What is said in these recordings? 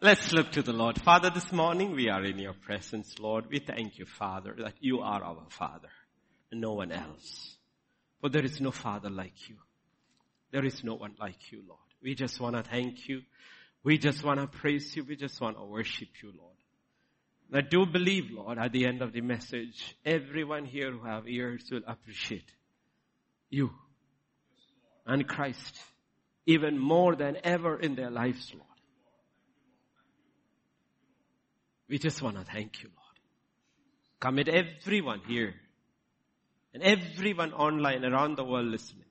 Let's look to the Lord. Father, this morning we are in your presence, Lord. We thank you, Father, that you are our Father and no one else. For there is no Father like you. There is no one like you, Lord. We just want to thank you. We just want to praise you. We just want to worship you, Lord. I do believe, Lord, at the end of the message, everyone here who have ears will appreciate you and Christ even more than ever in their lives, Lord. We just want to thank you, Lord. Commit everyone here and everyone online around the world listening.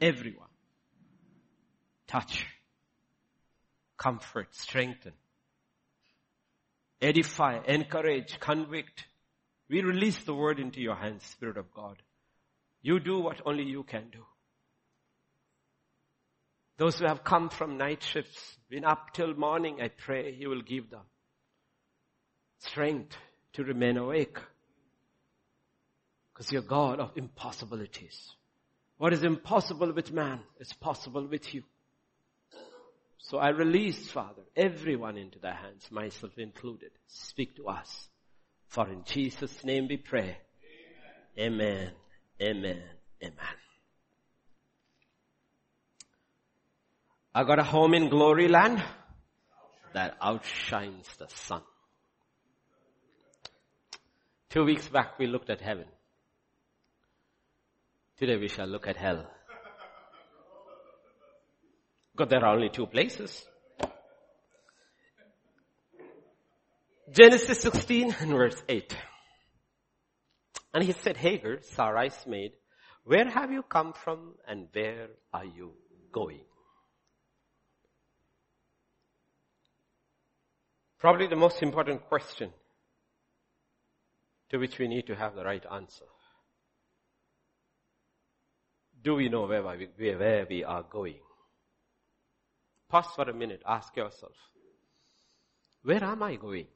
Everyone. Touch. Comfort. Strengthen. Edify. Encourage. Convict. We release the word into your hands, Spirit of God. You do what only you can do. Those who have come from night shifts, been up till morning, I pray you will give them strength to remain awake. Because you're God of impossibilities. What is impossible with man is possible with you. So I release, Father, everyone into thy hands, myself included. Speak to us. For in Jesus' name we pray. Amen. Amen. Amen. I got a home in glory land that outshines the sun. Two weeks back we looked at heaven. Today we shall look at hell. Because there are only two places. Genesis 16 and verse 8. And he said, Hagar, Sarai's maid, where have you come from and where are you going? Probably the most important question to which we need to have the right answer. Do we know where we, where we are going? Pause for a minute, ask yourself, where am I going?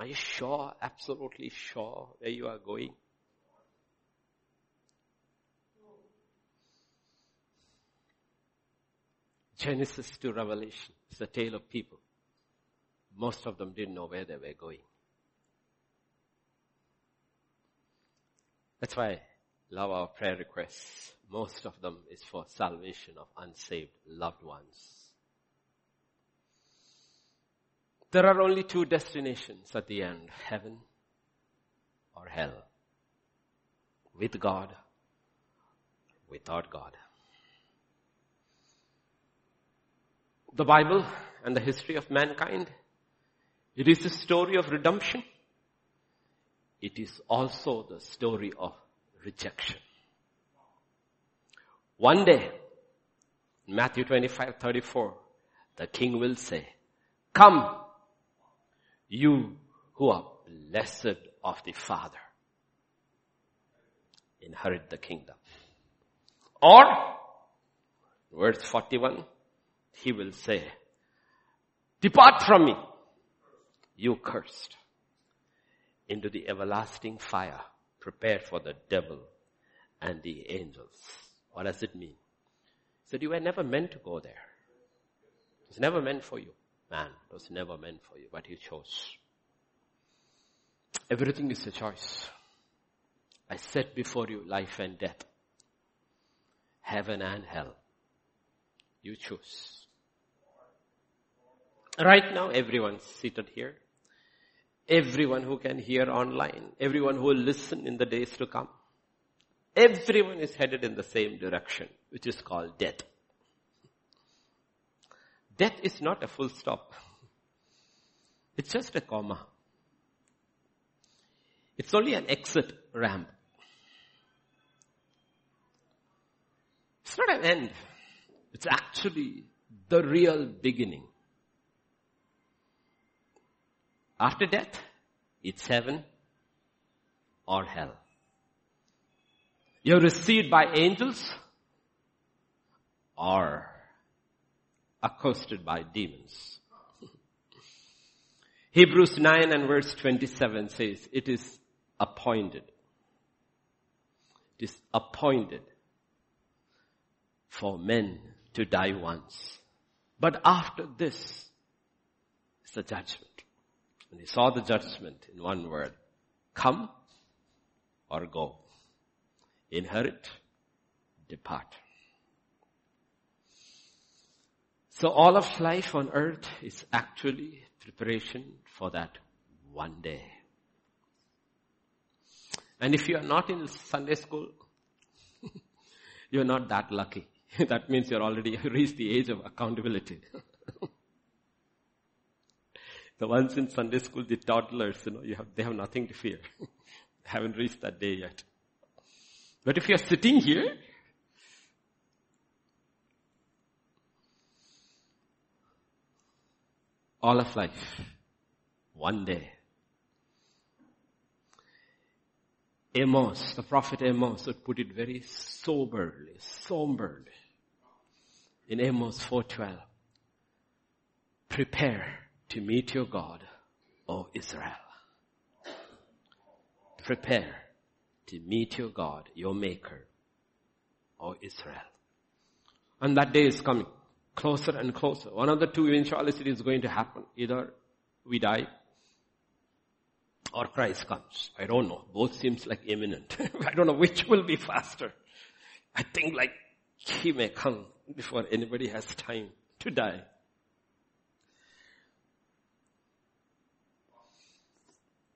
Are you sure, absolutely sure where you are going? Genesis to Revelation is the tale of people. Most of them didn't know where they were going. That's why love our prayer requests. Most of them is for salvation of unsaved loved ones. There are only two destinations at the end, heaven or hell. With God, without God. The Bible and the history of mankind, it is the story of redemption it is also the story of rejection. One day, Matthew 25, 34, the king will say, come, you who are blessed of the Father, inherit the kingdom. Or, verse 41, he will say, depart from me, you cursed into the everlasting fire prepared for the devil and the angels. What does it mean? He said, you were never meant to go there. It was never meant for you. Man, it was never meant for you, but you chose. Everything is a choice. I set before you life and death. Heaven and hell. You choose. Right now, everyone's seated here everyone who can hear online, everyone who will listen in the days to come. Everyone is headed in the same direction, which is called death. Death is not a full stop. It's just a comma. It's only an exit ramp. It's not an end. It's actually the real beginning. After death, it's heaven or hell. You're received by angels or accosted by demons. Hebrews 9 and verse 27 says, it is appointed. It is appointed for men to die once But after this is the judgment. And he saw the judgment in one word. Come or go. Inherit, depart. So all of life on earth is actually preparation for that one day. And if you are not in Sunday school, you're not that lucky. that means you're already reached the age of accountability. The ones in Sunday school, the toddlers, you know, you have, they have nothing to fear. haven't reached that day yet. But if you're sitting here, all of life, one day, Amos, the prophet Amos would put it very soberly, somberly. In Amos 4.12, prepare to meet your God, O Israel. Prepare to meet your God, your maker, O Israel. And that day is coming closer and closer. One of the two eventualities is going to happen. Either we die or Christ comes. I don't know. Both seems like imminent. I don't know which will be faster. I think like he may come before anybody has time to die.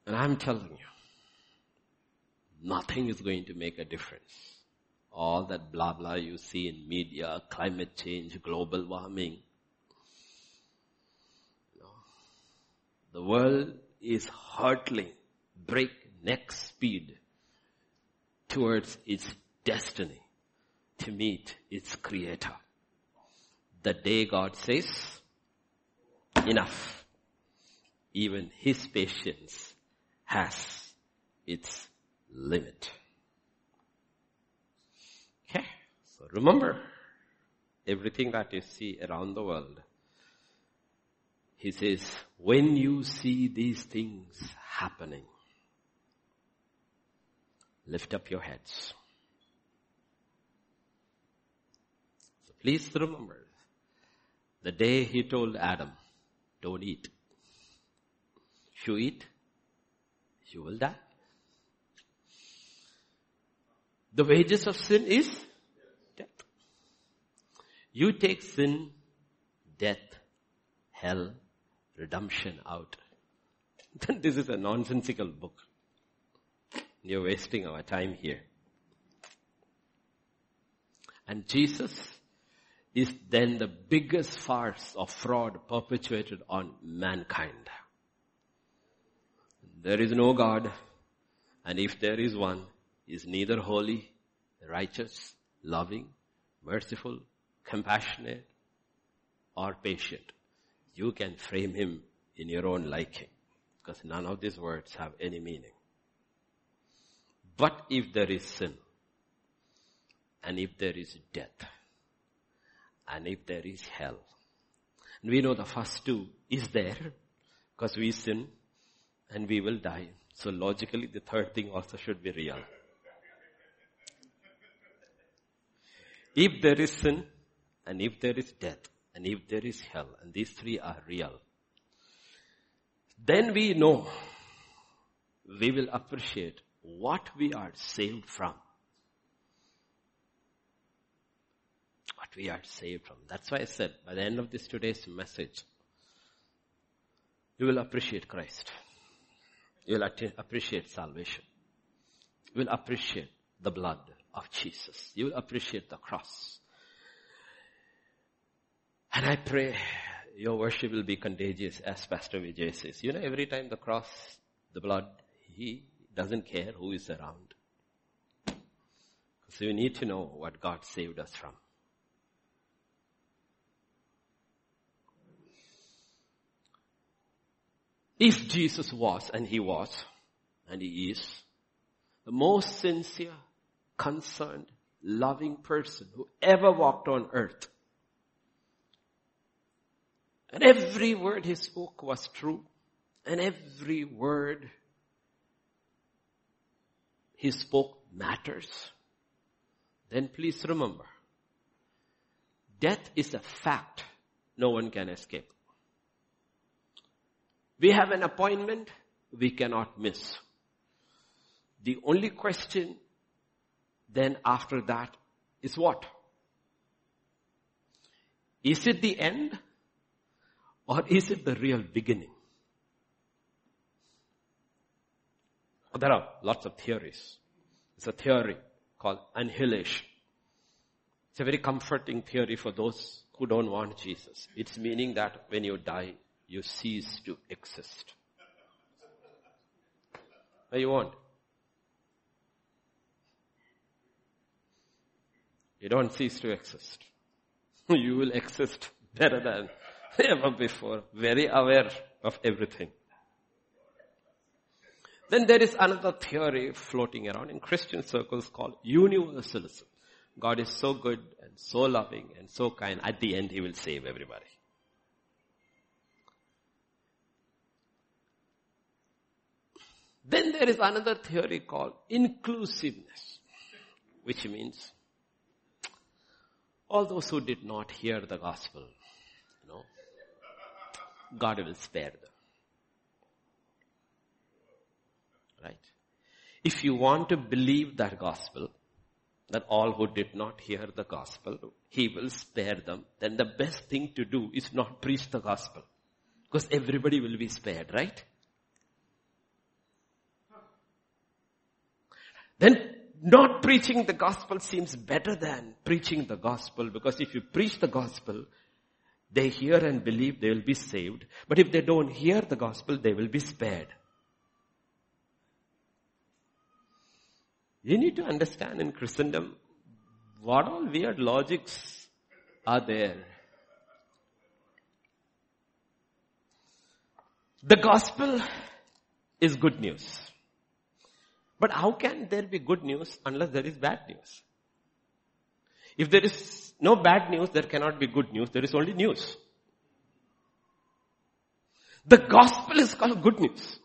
And I'm telling you, nothing is going to make a difference. All that blah blah you see in media, climate change, global warming. The world is hurtling breakneck speed towards its destiny to meet its creator. The day God says, enough. Even his patience has its limit. Okay. So remember, everything that you see around the world he says, when you see these things happening, lift up your heads. So please remember, the day he told Adam, don't eat. If you eat, you will die. The wages of sin is death. You take sin, death, hell, redemption out. Then this is a nonsensical book. You're wasting our time here. And Jesus is then the biggest farce of fraud perpetuated on mankind. There is no God, and if there is one, is neither holy, righteous, loving, merciful, compassionate, or patient you can frame him in your own liking because none of these words have any meaning. But if there is sin, and if there is death, and if there is hell, we know the first two is there because we sin and we will die. So logically the third thing also should be real. If there is sin and if there is death, and if there is hell, and these three are real, then we know we will appreciate what we are saved from. What we are saved from. That's why I said by the end of this today's message, you will appreciate Christ. You will appreciate salvation. You will appreciate the blood of Jesus. You will appreciate the cross. And I pray your worship will be contagious as Pastor Vijay says. You know, every time the cross, the blood, he doesn't care who is around. So you need to know what God saved us from. If Jesus was, and he was, and he is, the most sincere, concerned, loving person who ever walked on earth, and every word he spoke was true. And every word he spoke matters. Then please remember, death is a fact no one can escape. We have an appointment we cannot miss. The only question then after that is what? Is it the end or is it the real beginning? Oh, there are lots of theories. It's a theory called annihilation. It's a very comforting theory for those who don't want Jesus. It's meaning that when you die, you cease to exist. What you want? You don't cease to exist. you will exist better than ever before, very aware of everything. Then there is another theory floating around in Christian circles called universalism. God is so good and so loving and so kind. At the end, He will save everybody. Then there is another theory called inclusiveness, which means all those who did not hear the gospel, you know, God will spare them. Right? If you want to believe that gospel, that all who did not hear the gospel, he will spare them, then the best thing to do is not preach the gospel. Because everybody will be spared, right? Then not preaching the gospel seems better than preaching the gospel because if you preach the gospel, they hear and believe they will be saved. But if they don't hear the gospel, they will be spared. You need to understand in Christendom what all weird logics are there. The gospel is good news. But how can there be good news unless there is bad news? If there is no bad news, there cannot be good news. There is only news. The gospel is called good news.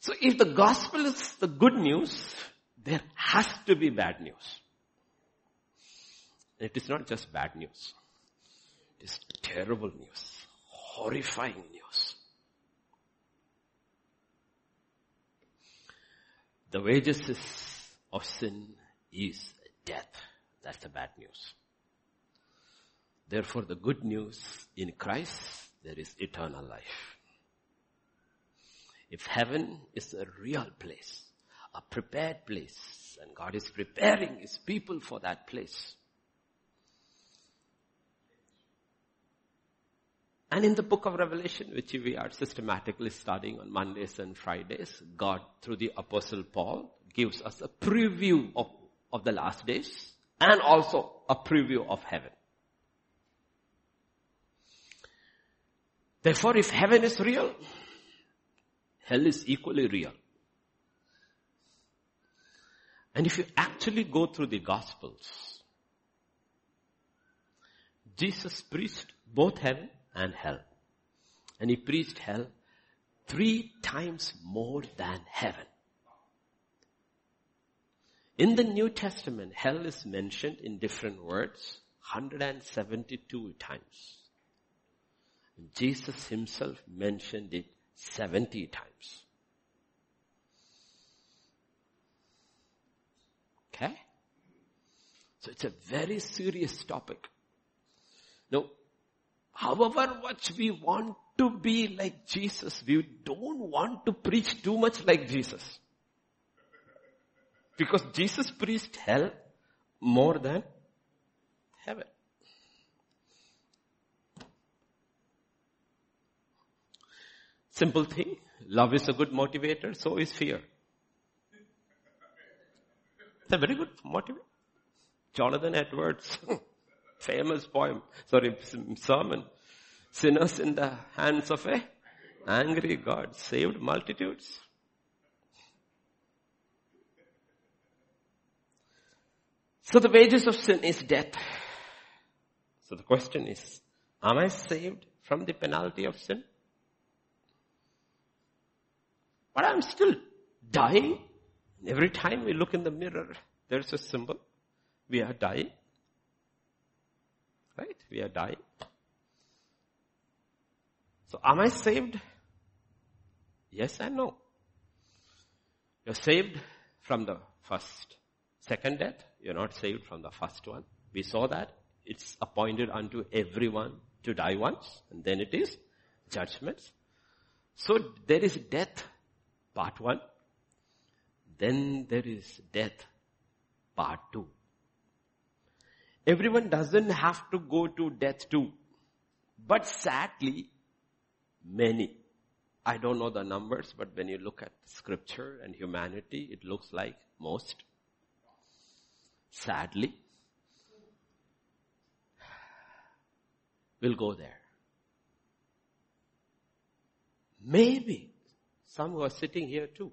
So if the gospel is the good news, there has to be bad news. It is not just bad news. It is terrible news. Horrifying news. The wages of sin is death. That's the bad news. Therefore the good news in Christ, there is eternal life. If heaven is a real place, a prepared place, and God is preparing His people for that place. And in the book of Revelation, which we are systematically studying on Mondays and Fridays, God, through the apostle Paul, gives us a preview of, of the last days and also a preview of heaven. Therefore, if heaven is real, hell is equally real. And if you actually go through the Gospels, Jesus preached both heaven and hell. And he preached hell three times more than heaven. In the New Testament, hell is mentioned in different words 172 times. Jesus himself mentioned it 70 times. Okay? So it's a very serious topic. Now, however much we want to be like Jesus, we don't want to preach too much like Jesus. Because Jesus preached hell more than heaven. Simple thing. Love is a good motivator, so is fear. It's a very good motivator. Jonathan Edwards, famous poem, sorry, sermon. Sinners in the hands of a angry God saved multitudes. So the wages of sin is death. So the question is, am I saved from the penalty of sin? But I'm still dying. Every time we look in the mirror, there's a symbol. We are dying. Right? We are dying. So am I saved? Yes and no. You're saved from the first, second death. You're not saved from the first one. We saw that. It's appointed unto everyone to die once, and then it is judgments. So there is death, part one. Then there is death, part two. Everyone doesn't have to go to death too. But sadly, many. I don't know the numbers, but when you look at scripture and humanity, it looks like most. Sadly, will go there. Maybe some who are sitting here too.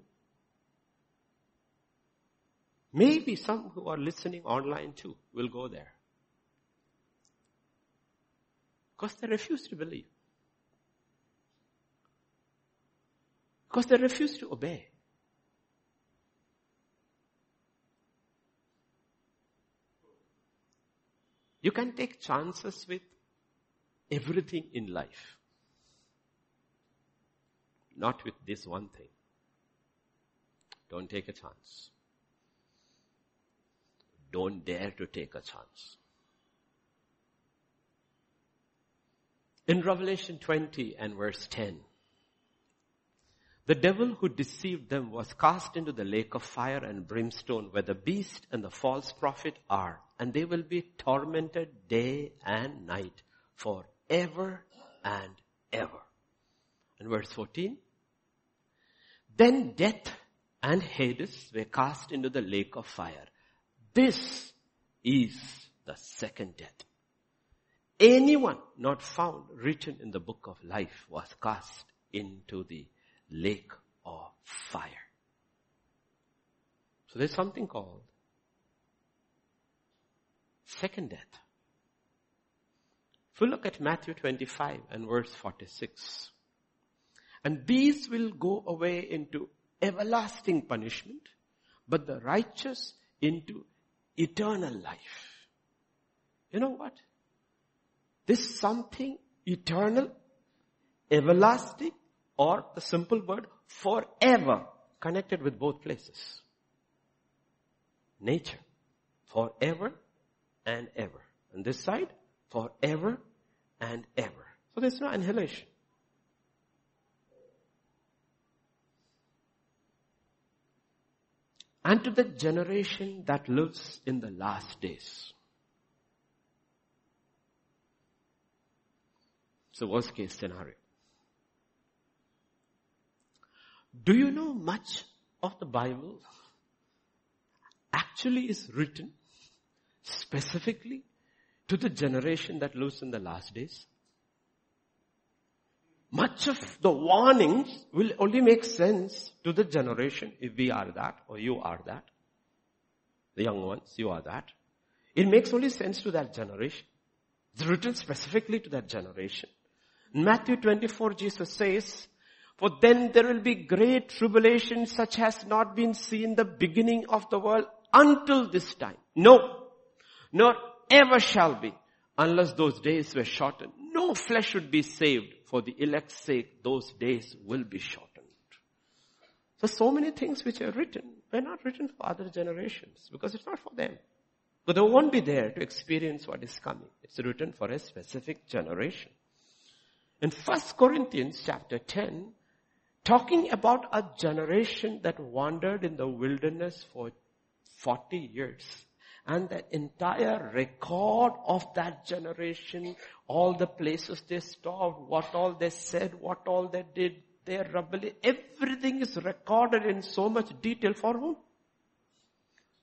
Maybe some who are listening online too will go there. Because they refuse to believe. Because they refuse to obey. You can take chances with everything in life. Not with this one thing. Don't take a chance. Don't dare to take a chance. In Revelation 20 and verse 10, the devil who deceived them was cast into the lake of fire and brimstone where the beast and the false prophet are, and they will be tormented day and night forever and ever. And verse 14, then death and Hades were cast into the lake of fire. This is the second death. Anyone not found written in the book of life was cast into the lake of fire. So there's something called second death. If you look at Matthew 25 and verse 46, and these will go away into everlasting punishment, but the righteous into eternal life. You know what? This something eternal, everlasting, or the simple word forever connected with both places. Nature. Forever and ever. And this side, forever and ever. So there's no annihilation. And to the generation that lives in the last days. It's the worst case scenario. Do you know much of the Bible actually is written specifically to the generation that lives in the last days? Much of the warnings will only make sense to the generation if we are that or you are that. The young ones, you are that. It makes only sense to that generation. It's written specifically to that generation. In Matthew 24, Jesus says, for then there will be great tribulation such as has not been seen the beginning of the world until this time. No, nor ever shall be unless those days were shortened. No flesh should be saved for the elect's sake. Those days will be shortened. So, so many things which are written were not written for other generations because it's not for them. But they won't be there to experience what is coming. It's written for a specific generation. In 1 Corinthians chapter 10, talking about a generation that wandered in the wilderness for 40 years. And the entire record of that generation, all the places they stopped, what all they said, what all they did, their rebellion, everything is recorded in so much detail for whom?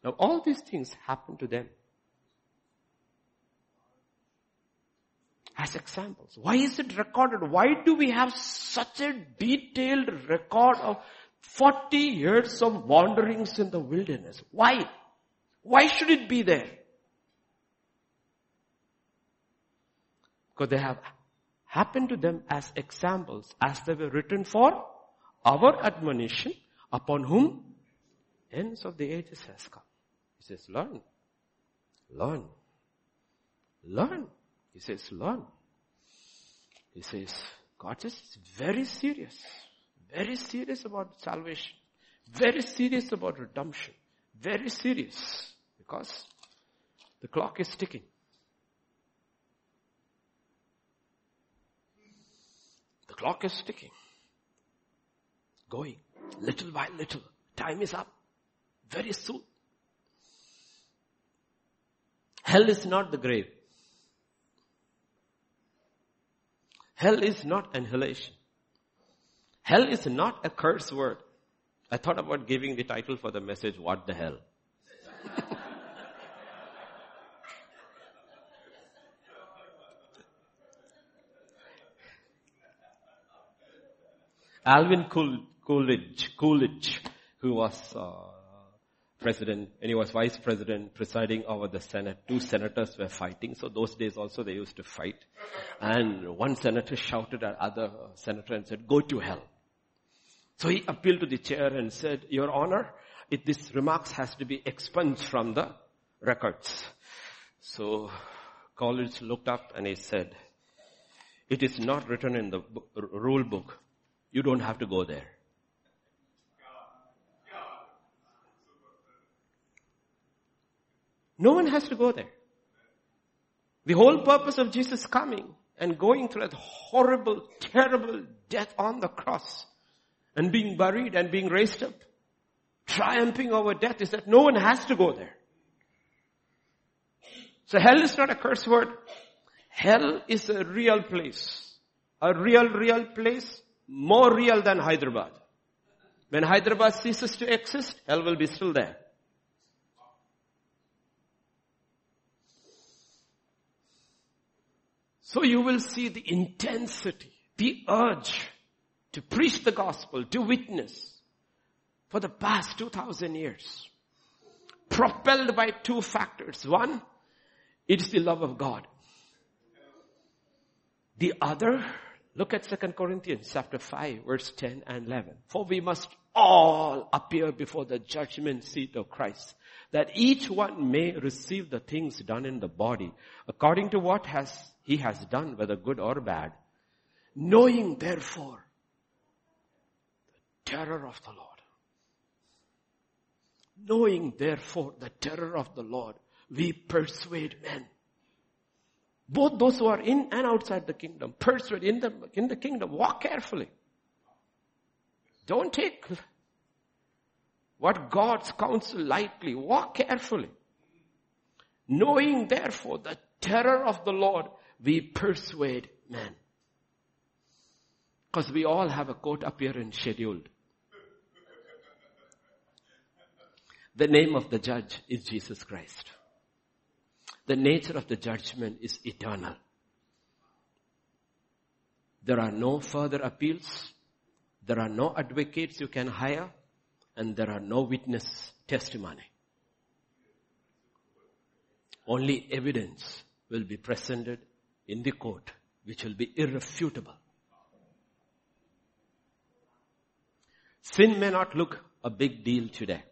Now all these things happened to them as examples. Why is it recorded? Why do we have such a detailed record of 40 years of wanderings in the wilderness? Why? Why should it be there? Because they have happened to them as examples as they were written for our admonition upon whom ends of the ages has come. He says, learn, learn, learn. He says, learn. He says, God is very serious. Very serious about salvation. Very serious about redemption. Very serious. Because the clock is ticking. The clock is ticking. Going. Little by little. Time is up. Very soon. Hell is not the grave. Hell is not annihilation. Hell is not a curse word. I thought about giving the title for the message, What the Hell? Calvin Coolidge, Coolidge, who was uh, president, and he was vice president presiding over the Senate. Two senators were fighting. So those days also they used to fight. And one senator shouted at other senator and said, go to hell. So he appealed to the chair and said, your honor, if this remarks has to be expunged from the records. So Coolidge looked up and he said, it is not written in the rule book. You don't have to go there. No one has to go there. The whole purpose of Jesus coming and going through that horrible, terrible death on the cross and being buried and being raised up, triumphing over death is that no one has to go there. So hell is not a curse word. Hell is a real place. A real, real place, more real than Hyderabad. When Hyderabad ceases to exist, hell will be still there. So you will see the intensity, the urge to preach the gospel, to witness for the past 2000 years. Propelled by two factors. One, it's the love of God. The other, look at 2 Corinthians chapter 5 verse 10 and 11. For we must all appear before the judgment seat of Christ that each one may receive the things done in the body according to what has he has done, whether good or bad, knowing therefore the terror of the Lord. Knowing therefore the terror of the Lord, we persuade men. Both those who are in and outside the kingdom, persuade in the, in the kingdom, walk carefully. Don't take what God's counsel lightly. Walk carefully. Knowing therefore the terror of the Lord, we persuade men. Because we all have a court appearance scheduled. The name of the judge is Jesus Christ. The nature of the judgment is eternal. There are no further appeals. There are no advocates you can hire. And there are no witness testimony. Only evidence will be presented in the court which will be irrefutable. Sin may not look a big deal today.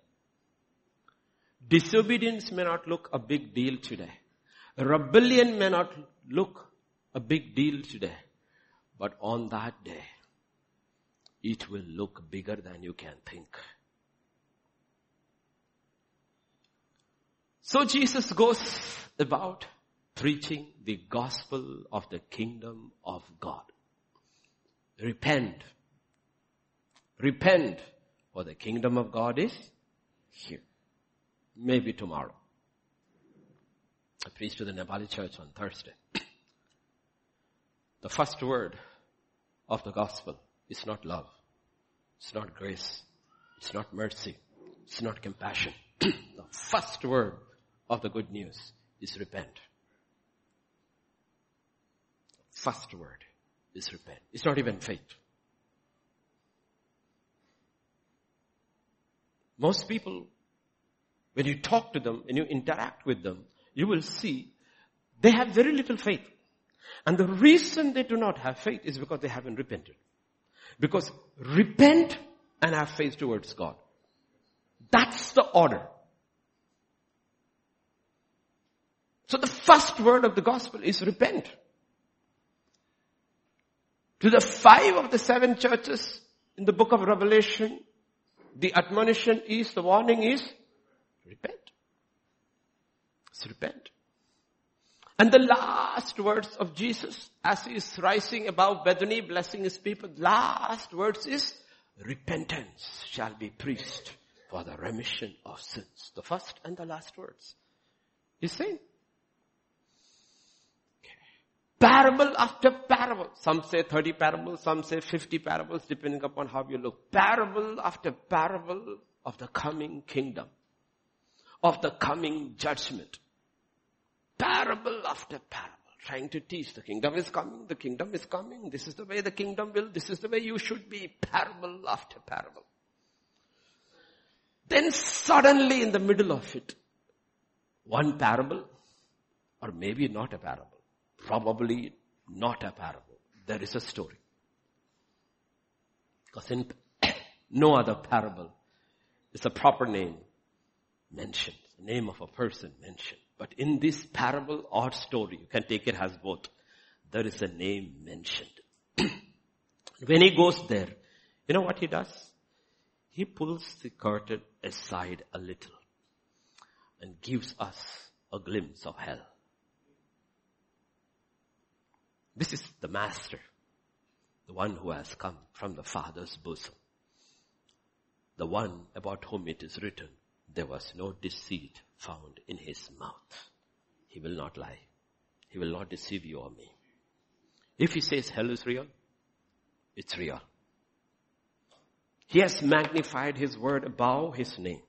Disobedience may not look a big deal today. Rebellion may not look a big deal today. But on that day, it will look bigger than you can think. So Jesus goes about preaching the gospel of the kingdom of God. Repent. Repent for the kingdom of God is here. Maybe tomorrow. I preached to the Nepali church on Thursday. the first word of the gospel is not love. It's not grace. It's not mercy. It's not compassion. the first word of the good news is repent. First word is repent. It's not even faith. Most people, when you talk to them, when you interact with them, you will see they have very little faith. And the reason they do not have faith is because they haven't repented. Because repent and have faith towards God. That's the order. So the first word of the gospel is repent. To the five of the seven churches in the book of Revelation, the admonition is, the warning is, repent. It's repent. And the last words of Jesus as he is rising above Bethany, blessing his people, last words is, repentance shall be preached for the remission of sins. The first and the last words. He's saying, Parable after parable. Some say 30 parables, some say 50 parables, depending upon how you look. Parable after parable of the coming kingdom. Of the coming judgment. Parable after parable. Trying to teach the kingdom is coming, the kingdom is coming, this is the way the kingdom will, this is the way you should be. Parable after parable. Then suddenly in the middle of it, one parable, or maybe not a parable Probably not a parable. There is a story. Because in no other parable is a proper name mentioned, the name of a person mentioned. But in this parable or story, you can take it as both, there is a name mentioned. when he goes there, you know what he does? He pulls the curtain aside a little and gives us a glimpse of hell. This is the master, the one who has come from the father's bosom. The one about whom it is written, there was no deceit found in his mouth. He will not lie. He will not deceive you or me. If he says hell is real, it's real. He has magnified his word above his name.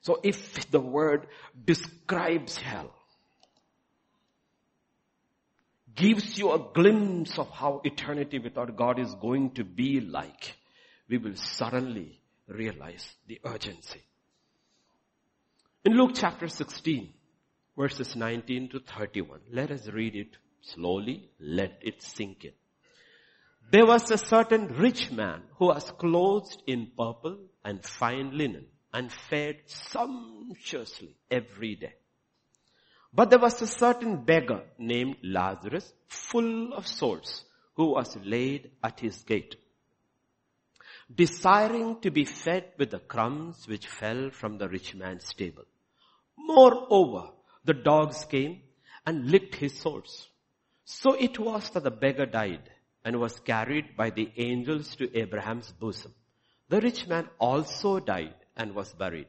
So if the word describes hell, gives you a glimpse of how eternity without God is going to be like, we will suddenly realize the urgency. In Luke chapter 16, verses 19 to 31, let us read it slowly, let it sink in. There was a certain rich man who was clothed in purple and fine linen and fed sumptuously every day. But there was a certain beggar named Lazarus, full of sores, who was laid at his gate, desiring to be fed with the crumbs which fell from the rich man's table. Moreover, the dogs came and licked his sores. So it was that the beggar died and was carried by the angels to Abraham's bosom. The rich man also died and was buried.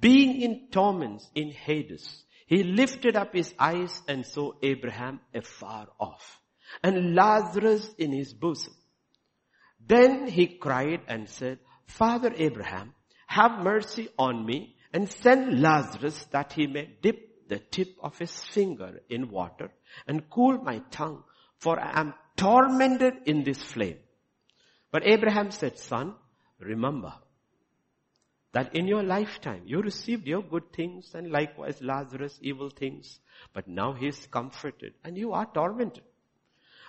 Being in torments in Hades, he lifted up his eyes and saw Abraham afar off and Lazarus in his bosom. Then he cried and said, Father Abraham, have mercy on me and send Lazarus that he may dip the tip of his finger in water and cool my tongue, for I am tormented in this flame. But Abraham said, son, remember that in your lifetime you received your good things and likewise Lazarus evil things. But now he is comforted and you are tormented.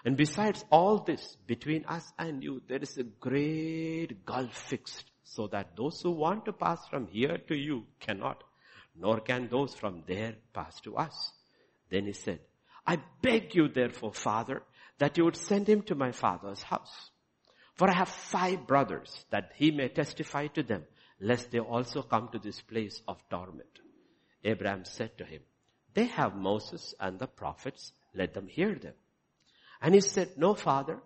And besides all this, between us and you, there is a great gulf fixed so that those who want to pass from here to you cannot, nor can those from there pass to us. Then he said, I beg you therefore, father, that you would send him to my father's house. For I have five brothers that he may testify to them lest they also come to this place of torment. Abraham said to him, they have Moses and the prophets, let them hear them. And he said, no father,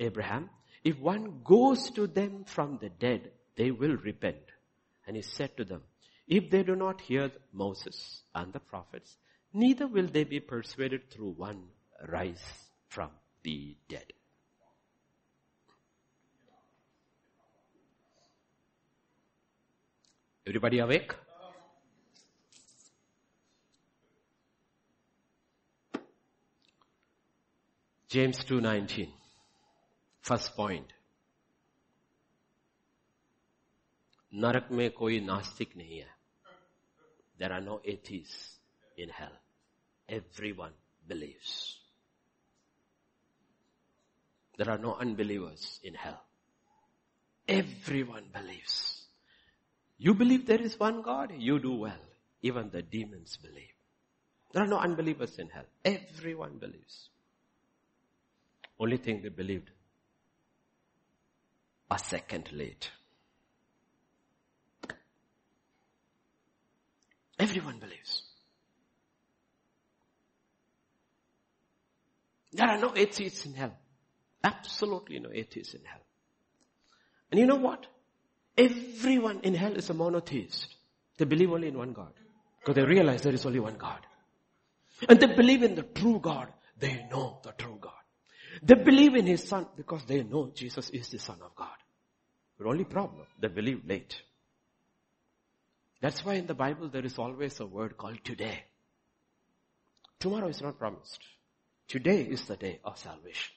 Abraham, if one goes to them from the dead, they will repent. And he said to them, if they do not hear Moses and the prophets, neither will they be persuaded through one rise from the dead. Everybody awake? James 2:19 first point नरक में कोई नास्तिक नहीं है there are no atheists in hell everyone believes there are no unbelievers in hell everyone believes you believe there is one God, you do well. Even the demons believe. There are no unbelievers in hell. Everyone believes. Only thing they believed a second late. Everyone believes. There are no atheists in hell. Absolutely no atheists in hell. And you know what? Everyone in hell is a monotheist. They believe only in one God. Because they realize there is only one God. And they believe in the true God. They know the true God. They believe in His Son because they know Jesus is the Son of God. The only problem, they believe late. That's why in the Bible there is always a word called today. Tomorrow is not promised. Today is the day of salvation.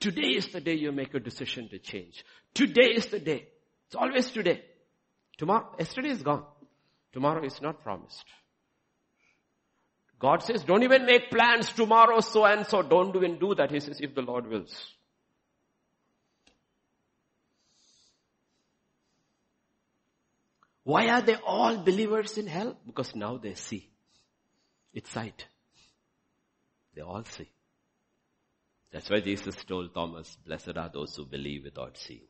Today is the day you make a decision to change. Today is the day. It's always today. Tomorrow, yesterday is gone. Tomorrow is not promised. God says, don't even make plans tomorrow so and so. Don't even do that. He says, if the Lord wills. Why are they all believers in hell? Because now they see. It's sight. They all see. That's why Jesus told Thomas, blessed are those who believe without seeing.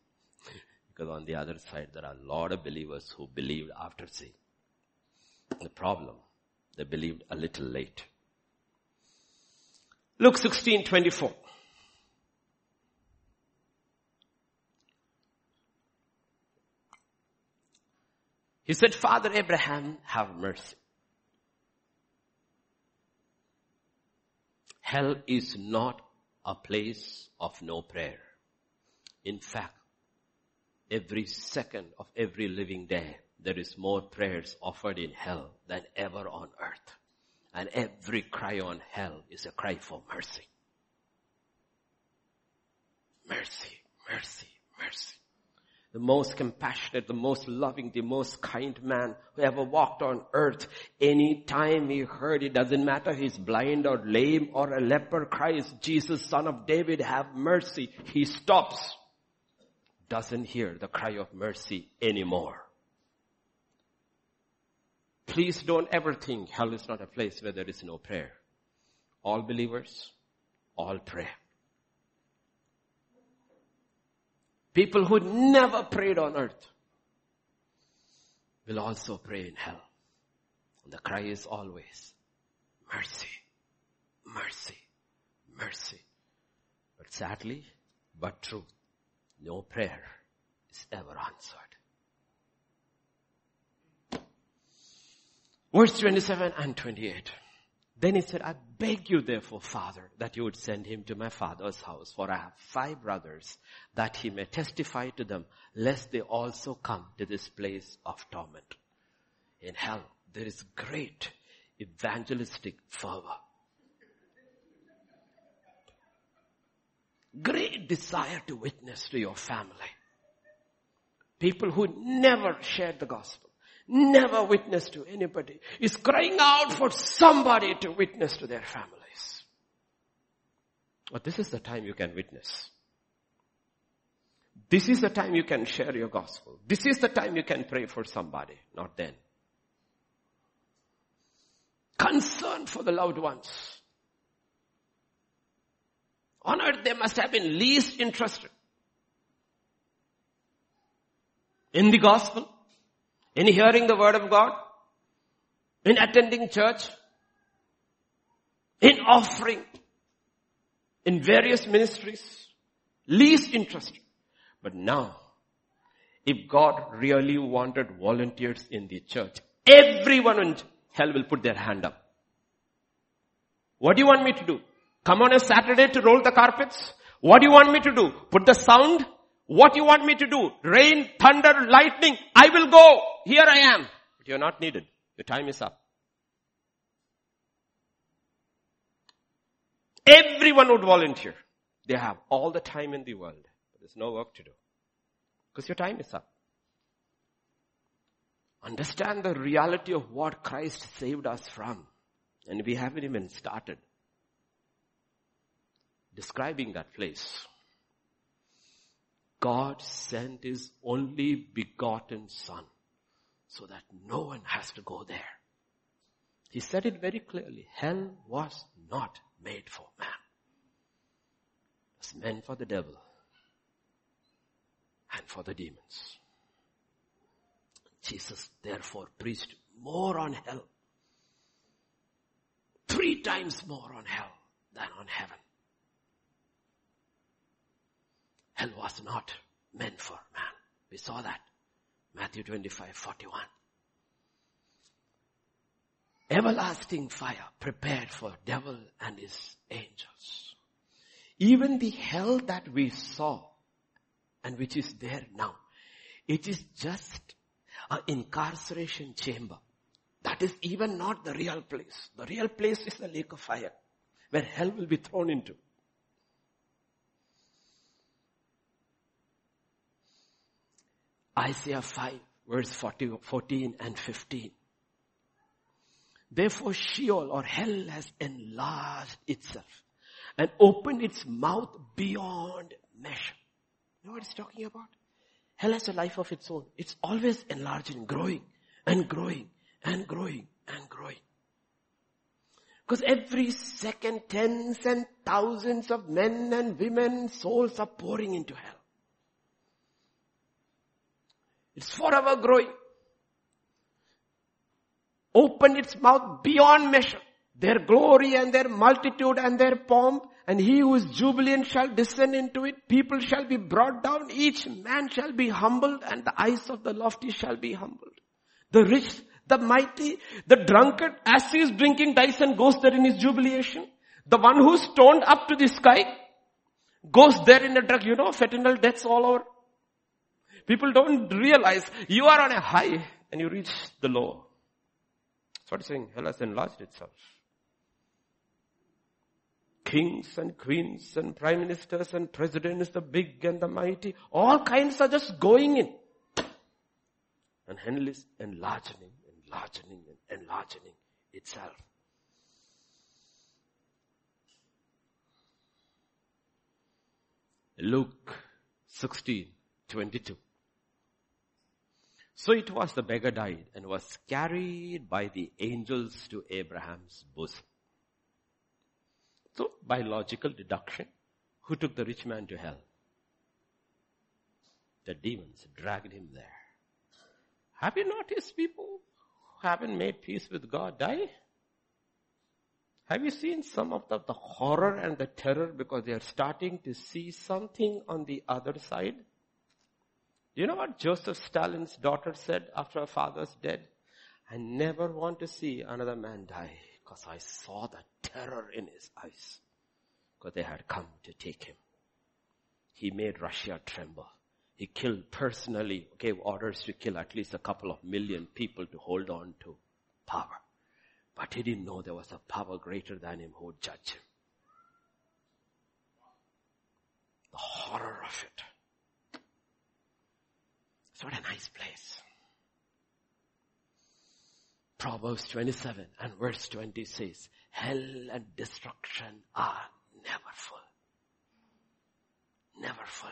Because on the other side, there are a lot of believers who believed after seeing. The problem, they believed a little late. Luke 16, 24. He said, Father Abraham, have mercy. Hell is not a place of no prayer. In fact, every second of every living day, there is more prayers offered in hell than ever on earth. And every cry on hell is a cry for mercy. Mercy, mercy, mercy the most compassionate, the most loving, the most kind man who ever walked on earth. Any time he heard, it doesn't matter he's blind or lame or a leper cries, Jesus, son of David, have mercy. He stops. Doesn't hear the cry of mercy anymore. Please don't ever think hell is not a place where there is no prayer. All believers, all pray. People who never prayed on earth will also pray in hell. And the cry is always, mercy, mercy, mercy. But sadly, but true, no prayer is ever answered. Verse 27 and 28. Then he said, I beg you therefore, Father, that you would send him to my father's house, for I have five brothers, that he may testify to them, lest they also come to this place of torment. In hell, there is great evangelistic fervor. Great desire to witness to your family. People who never shared the gospel never witnessed to anybody, is crying out for somebody to witness to their families. But this is the time you can witness. This is the time you can share your gospel. This is the time you can pray for somebody, not then. Concern for the loved ones. On earth they must have been least interested in the gospel, in hearing the word of God? In attending church? In offering? In various ministries? Least interested. But now, if God really wanted volunteers in the church, everyone in hell will put their hand up. What do you want me to do? Come on a Saturday to roll the carpets? What do you want me to do? Put the sound? What do you want me to do? Rain, thunder, lightning. I will go. Here I am. But you're not needed. Your time is up. Everyone would volunteer. They have all the time in the world. There's no work to do. Because your time is up. Understand the reality of what Christ saved us from. And we haven't even started describing that place. God sent his only begotten son so that no one has to go there. He said it very clearly. Hell was not made for man. It was meant for the devil and for the demons. Jesus therefore preached more on hell. Three times more on hell than on heaven. Hell was not meant for man. We saw that. Matthew 25, 41. Everlasting fire prepared for devil and his angels. Even the hell that we saw and which is there now, it is just an incarceration chamber. That is even not the real place. The real place is the lake of fire where hell will be thrown into. Isaiah 5 verse 40, 14 and 15. Therefore Sheol or hell has enlarged itself and opened its mouth beyond measure. You know what it's talking about? Hell has a life of its own. It's always enlarging, growing and growing and growing and growing. Because every second tens and thousands of men and women souls are pouring into hell. It's forever growing. Open its mouth beyond measure. Their glory and their multitude and their pomp and he who is jubilant shall descend into it. People shall be brought down. Each man shall be humbled and the eyes of the lofty shall be humbled. The rich, the mighty, the drunkard, as he is drinking dice and goes there in his jubilation. The one who's stoned up to the sky goes there in a drug, you know, fentanyl deaths all over. People don't realize you are on a high and you reach the low. That's what he's saying. Hell has enlarged itself kings and queens and prime ministers and presidents, the big and the mighty, all kinds are just going in. And hell is enlarging, enlarging, and enlarging itself. Luke 16, 22. So it was the beggar died and was carried by the angels to Abraham's bosom. So, by logical deduction, who took the rich man to hell? The demons dragged him there. Have you noticed people who haven't made peace with God die? Have you seen some of the, the horror and the terror because they are starting to see something on the other side? You know what Joseph Stalin's daughter said after her father's dead? I never want to see another man die because I saw the terror in his eyes because they had come to take him. He made Russia tremble. He killed personally, gave orders to kill at least a couple of million people to hold on to power. But he didn't know there was a power greater than him who would judge him. The horror of it. It's not a nice place. Proverbs 27 and verse 20 says, hell and destruction are never full. Never full.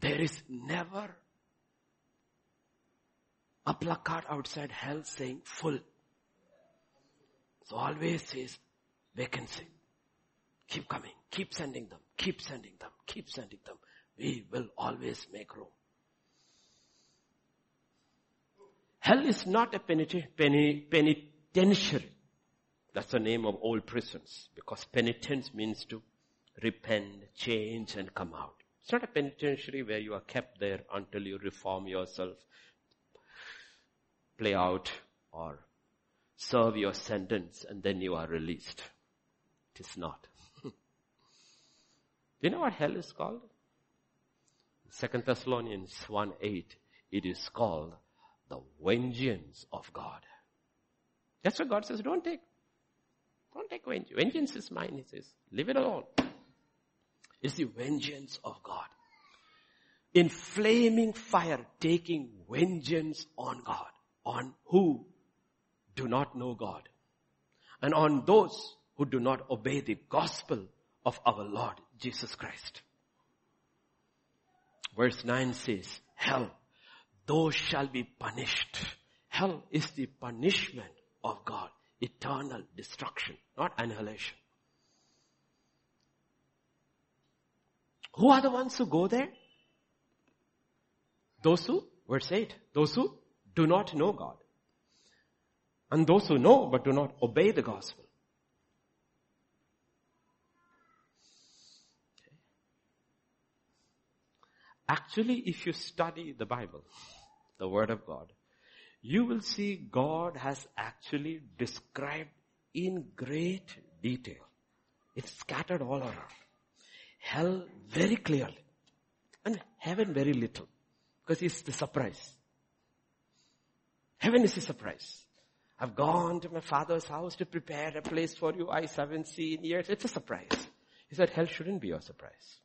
There is never a placard outside hell saying full. So always says vacancy. Keep coming. Keep sending them. Keep sending them. Keep sending them we will always make room. Hell is not a penitentiary. That's the name of old prisons because penitence means to repent, change and come out. It's not a penitentiary where you are kept there until you reform yourself, play out or serve your sentence and then you are released. It is not. Do you know what hell is called? Second Thessalonians 1 8, it is called the vengeance of God. That's what God says, don't take. Don't take vengeance. Vengeance is mine, he says. Leave it alone. It's the vengeance of God. In flaming fire, taking vengeance on God. On who do not know God. And on those who do not obey the gospel of our Lord Jesus Christ. Verse 9 says, hell those shall be punished. Hell is the punishment of God. Eternal destruction, not annihilation. Who are the ones who go there? Those who, verse 8, those who do not know God. And those who know but do not obey the gospel. Actually, if you study the Bible, the Word of God, you will see God has actually described in great detail. It's scattered all around. Hell very clearly. And heaven very little. Because it's the surprise. Heaven is a surprise. I've gone to my father's house to prepare a place for you. I haven't seen years. It's a surprise. He said hell shouldn't be a surprise.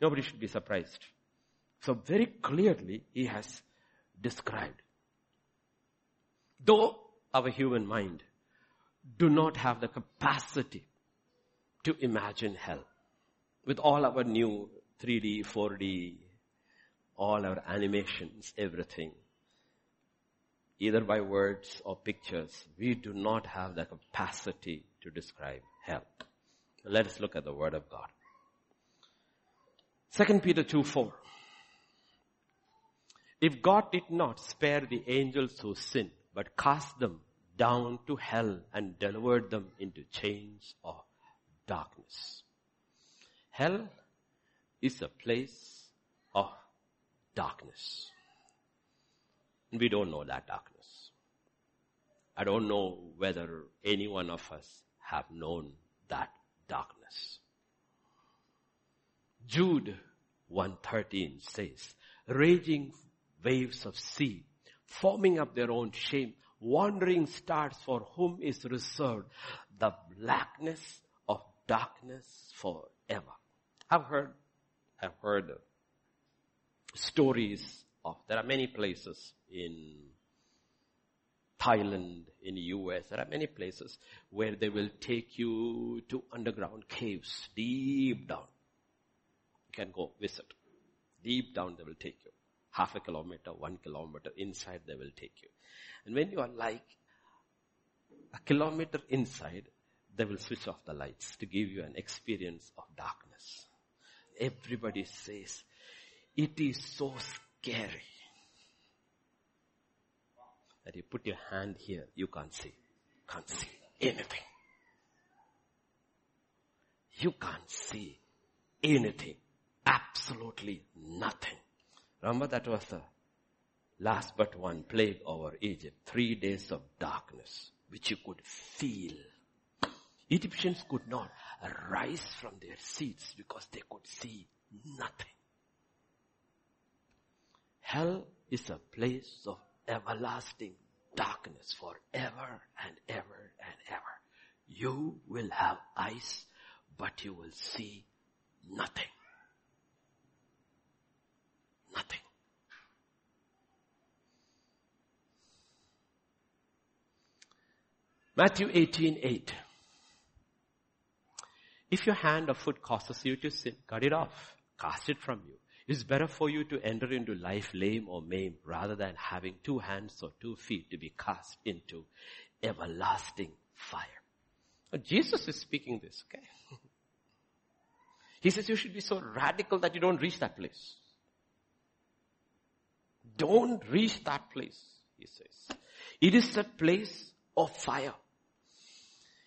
Nobody should be surprised. So very clearly he has described. Though our human mind do not have the capacity to imagine hell with all our new 3D, 4D, all our animations, everything, either by words or pictures, we do not have the capacity to describe hell. Let us look at the word of God. 2 Peter 2 4. If God did not spare the angels who sin, but cast them down to hell and delivered them into chains of darkness. Hell is a place of darkness. We don't know that darkness. I don't know whether any one of us have known that darkness. Jude 113 says, raging waves of sea, forming up their own shame, wandering stars for whom is reserved the blackness of darkness forever. I've heard, I've heard stories of, there are many places in Thailand, in the US, there are many places where they will take you to underground caves, deep down. You can go visit. Deep down they will take you half a kilometer, one kilometer inside they will take you. And when you are like a kilometer inside, they will switch off the lights to give you an experience of darkness. Everybody says, it is so scary that you put your hand here, you can't see, can't see anything. You can't see anything, absolutely nothing. Remember that was the last but one plague over Egypt. Three days of darkness, which you could feel. Egyptians could not rise from their seats because they could see nothing. Hell is a place of everlasting darkness forever and ever and ever. You will have eyes, but you will see nothing. Nothing. Matthew 18, 8. If your hand or foot causes you to sin, cut it off. Cast it from you. It's better for you to enter into life lame or maimed rather than having two hands or two feet to be cast into everlasting fire. Jesus is speaking this, okay? he says you should be so radical that you don't reach that place. Don't reach that place, he says. It is a place of fire.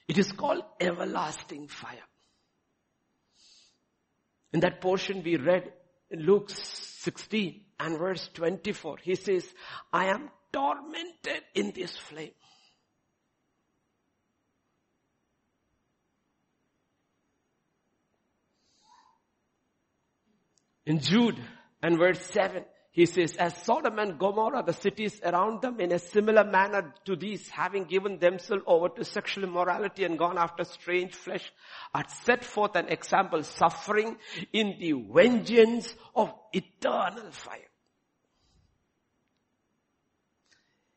It is called everlasting fire. In that portion we read in Luke 16 and verse 24, he says, I am tormented in this flame. In Jude and verse 7, he says, as Sodom and Gomorrah, the cities around them, in a similar manner to these, having given themselves over to sexual immorality and gone after strange flesh, are set forth an example, suffering in the vengeance of eternal fire.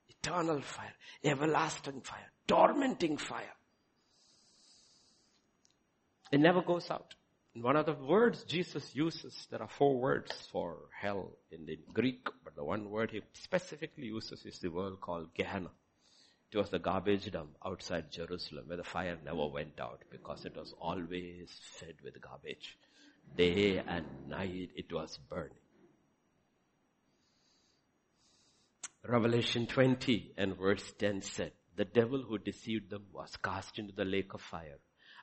Eternal fire, everlasting fire, tormenting fire. It never goes out. One of the words Jesus uses, there are four words for hell in the Greek, but the one word he specifically uses is the word called Gehenna. It was the garbage dump outside Jerusalem where the fire never went out because it was always fed with garbage. Day and night it was burning. Revelation 20 and verse 10 said, the devil who deceived them was cast into the lake of fire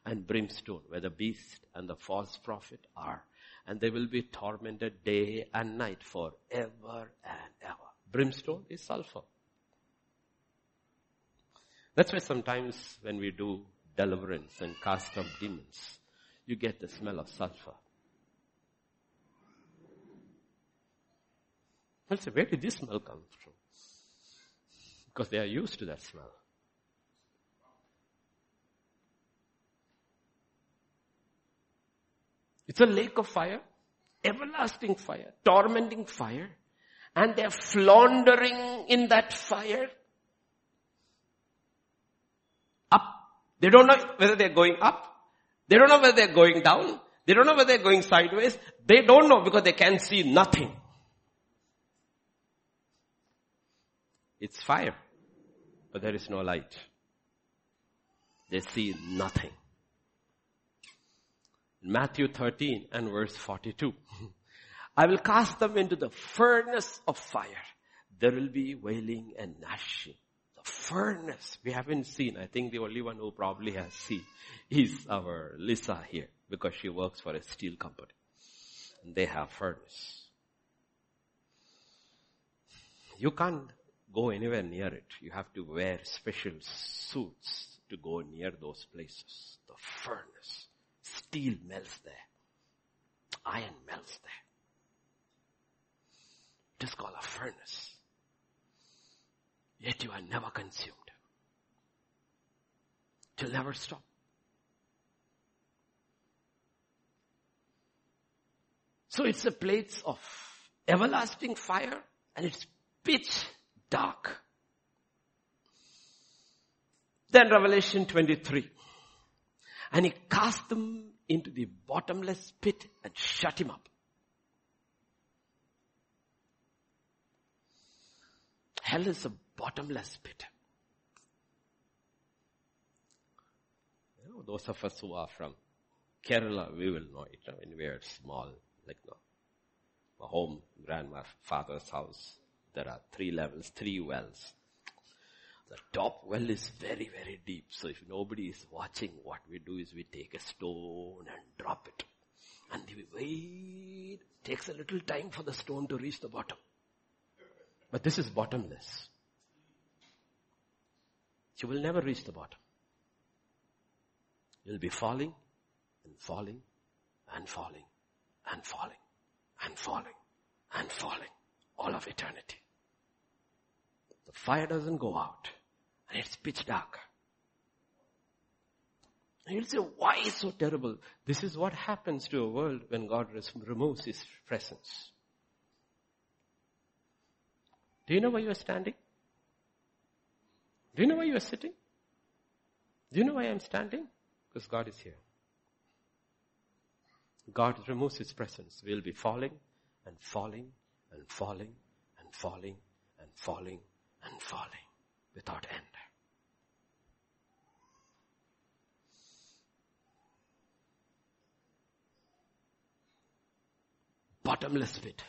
and brimstone where the beast and the false prophet are. And they will be tormented day and night forever and ever. Brimstone is sulfur. That's why sometimes when we do deliverance and cast out demons, you get the smell of sulfur. Well, say, where did this smell come from? Because they are used to that smell. It's a lake of fire, everlasting fire, tormenting fire, and they're floundering in that fire. Up. They don't know whether they're going up. They don't know whether they're going down. They don't know whether they're going sideways. They don't know because they can see nothing. It's fire, but there is no light. They see nothing. Matthew 13 and verse 42. I will cast them into the furnace of fire. There will be wailing and gnashing. The furnace we haven't seen. I think the only one who probably has seen is our Lisa here because she works for a steel company. And they have furnace. You can't go anywhere near it. You have to wear special suits to go near those places. The furnace. Steel melts there. Iron melts there. It is called a furnace. Yet you are never consumed. It will never stop. So it's a place of everlasting fire and it's pitch dark. Then Revelation 23. And he cast them into the bottomless pit and shut him up. Hell is a bottomless pit. You know, those of us who are from Kerala, we will know it when we are small, like no, my home, grandfather's house. There are three levels, three wells. The top well is very, very deep. So if nobody is watching, what we do is we take a stone and drop it. And we wait. It takes a little time for the stone to reach the bottom. But this is bottomless. You will never reach the bottom. You'll be falling and falling and falling and falling and falling and falling all of eternity. The fire doesn't go out and it's pitch dark. And you'll say, why is so terrible? This is what happens to a world when God removes His presence. Do you know where you are standing? Do you know where you are sitting? Do you know why I'm standing? Because God is here. God removes His presence. We'll be falling and falling and falling and falling and falling and falling without end. Bottomless pit.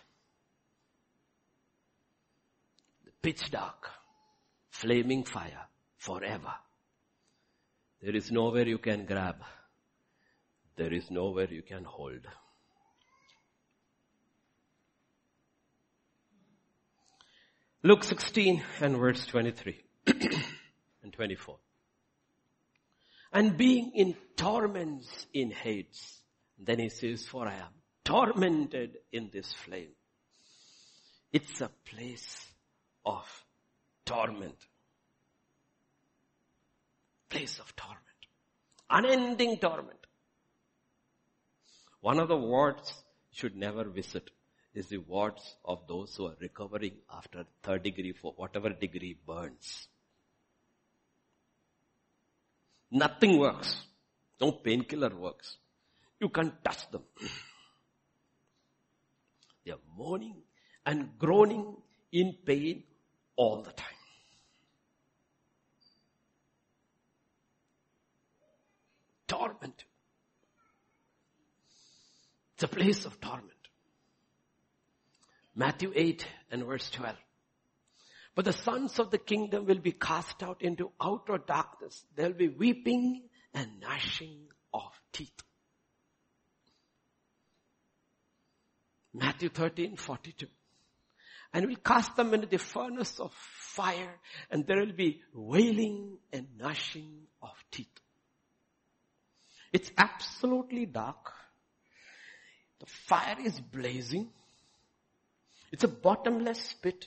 Pitch dark, flaming fire forever. There is nowhere you can grab. There is nowhere you can hold. Luke 16 and verse 23 and 24. And being in torments in Hades, then he says, for I am tormented in this flame. It's a place of torment. Place of torment. Unending torment. One of the wards should never visit is the wards of those who are recovering after third degree for whatever degree burns. Nothing works. No painkiller works. You can't touch them. They are mourning and groaning in pain all the time. Torment. It's a place of torment. Matthew 8 and verse 12. But the sons of the kingdom will be cast out into outer darkness. There will be weeping and gnashing of teeth. Matthew 13, 42. And will cast them into the furnace of fire and there will be wailing and gnashing of teeth. It's absolutely dark. The fire is blazing. It's a bottomless pit.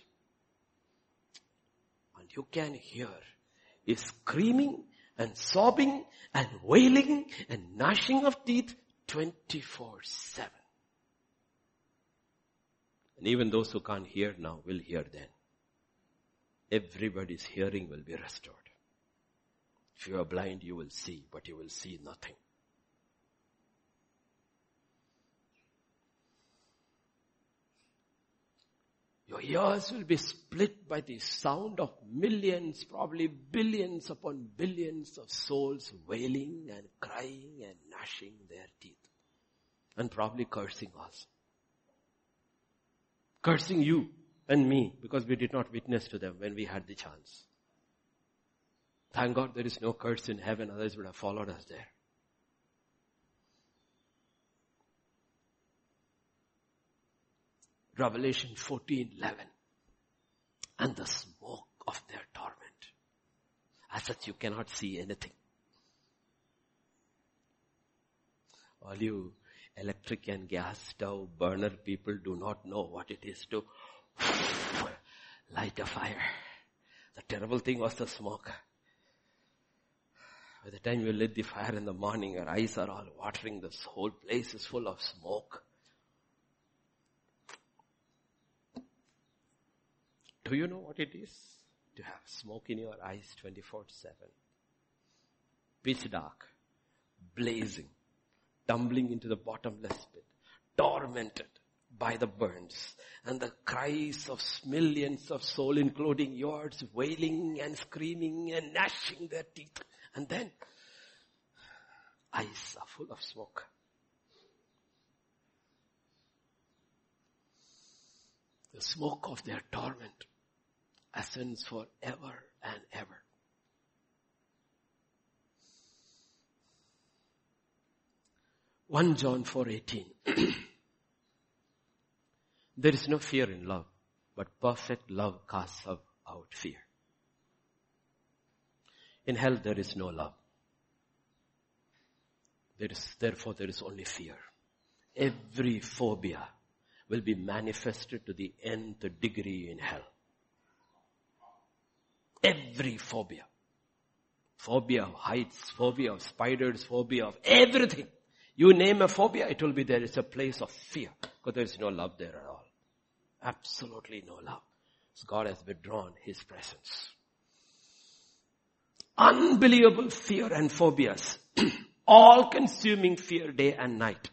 And you can hear is screaming and sobbing and wailing and gnashing of teeth 24-7. And even those who can't hear now will hear then. Everybody's hearing will be restored. If you are blind, you will see, but you will see nothing. Your ears will be split by the sound of millions, probably billions upon billions of souls wailing and crying and gnashing their teeth. And probably cursing us. Cursing you and me because we did not witness to them when we had the chance. Thank God there is no curse in heaven, others would have followed us there. Revelation 14, 11. And the smoke of their torment. As such you cannot see anything. All you electric and gas stove burner people do not know what it is to light a fire. The terrible thing was the smoke. By the time you lit the fire in the morning, your eyes are all watering. This whole place is full of smoke. Do you know what it is to have smoke in your eyes 24-7? Pitch dark, blazing, tumbling into the bottomless pit, tormented by the burns and the cries of millions of souls, including yours, wailing and screaming and gnashing their teeth. And then eyes are full of smoke. The smoke of their torment ascends forever and ever. One John 4:18. there is no fear in love, but perfect love casts out fear. In hell there is no love. There is, therefore there is only fear. Every phobia will be manifested to the nth degree in hell. Every phobia. Phobia of heights, phobia of spiders, phobia of everything. You name a phobia, it will be there. It's a place of fear. Because there is no love there at all. Absolutely no love. So God has withdrawn His presence. Unbelievable fear and phobias. all consuming fear day and night.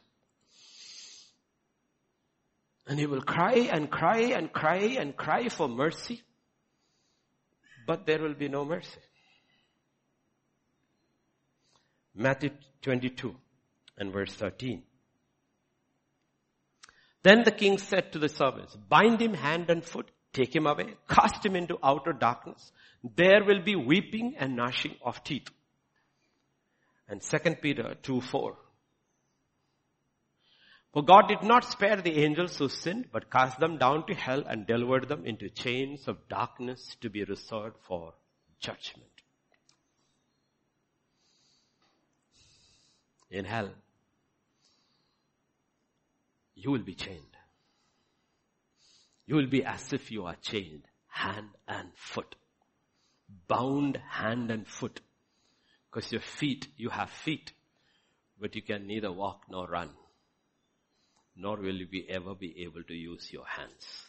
And he will cry and cry and cry and cry for mercy but there will be no mercy. Matthew 22 and verse 13. Then the king said to the servants, bind him hand and foot, take him away, cast him into outer darkness. There will be weeping and gnashing of teeth. And 2 Peter 2 4. For God did not spare the angels who sinned, but cast them down to hell and delivered them into chains of darkness to be reserved for judgment. In hell, you will be chained. You will be as if you are chained, hand and foot. Bound hand and foot. Because your feet, you have feet, but you can neither walk nor run nor will you be ever be able to use your hands.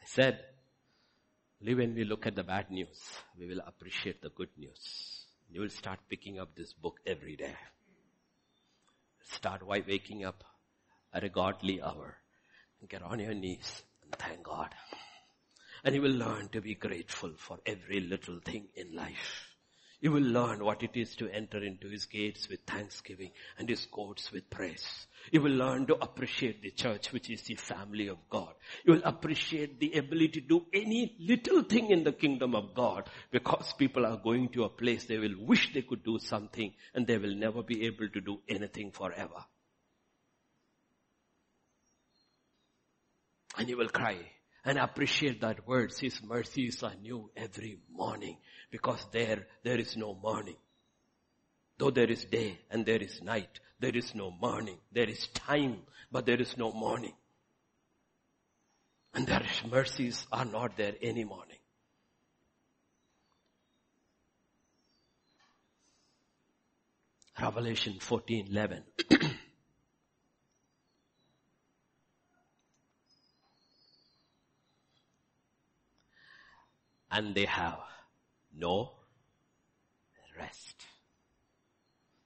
I said, Only when we look at the bad news, we will appreciate the good news. You will start picking up this book every day. Start waking up at a godly hour. Get on your knees and thank God. And you will learn to be grateful for every little thing in life. You will learn what it is to enter into His gates with thanksgiving and His courts with praise. You will learn to appreciate the church, which is the family of God. You will appreciate the ability to do any little thing in the kingdom of God because people are going to a place they will wish they could do something and they will never be able to do anything forever. And you will cry and appreciate that words. His mercies are new every morning because there, there is no morning. Though there is day and there is night, there is no morning. There is time, but there is no morning. And their mercies are not there any morning. Revelation 14, 11. and they have no rest.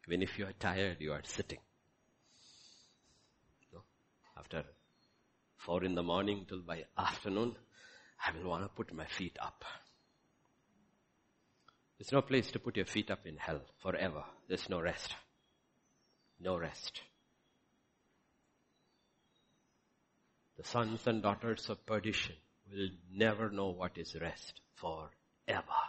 Even if you are tired, you are sitting. No? After four in the morning till by afternoon, I will want to put my feet up. There's no place to put your feet up in hell forever. There's no rest. No rest. The sons and daughters of perdition will never know what is rest forever.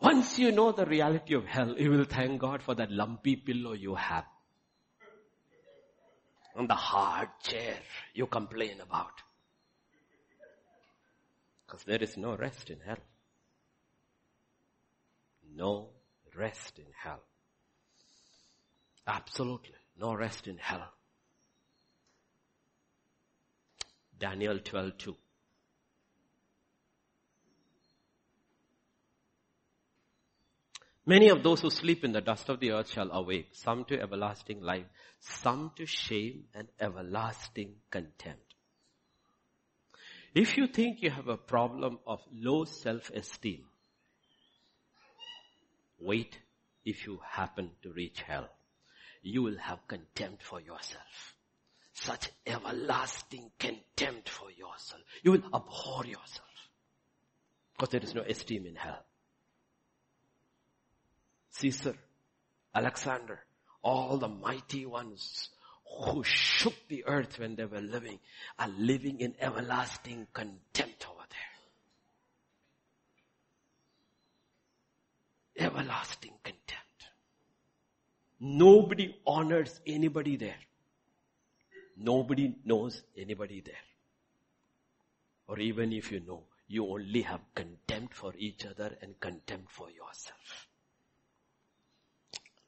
Once you know the reality of hell, you will thank God for that lumpy pillow you have. And the hard chair you complain about. Because there is no rest in hell. No rest in hell. Absolutely no rest in hell. Daniel 12:2. Many of those who sleep in the dust of the earth shall awake, some to everlasting life, some to shame and everlasting contempt. If you think you have a problem of low self-esteem, wait if you happen to reach hell. You will have contempt for yourself. Such everlasting contempt for yourself. You will abhor yourself. Because there is no esteem in hell. Caesar, Alexander, all the mighty ones who shook the earth when they were living are living in everlasting contempt over there. Everlasting contempt. Nobody honors anybody there. Nobody knows anybody there. Or even if you know, you only have contempt for each other and contempt for yourself.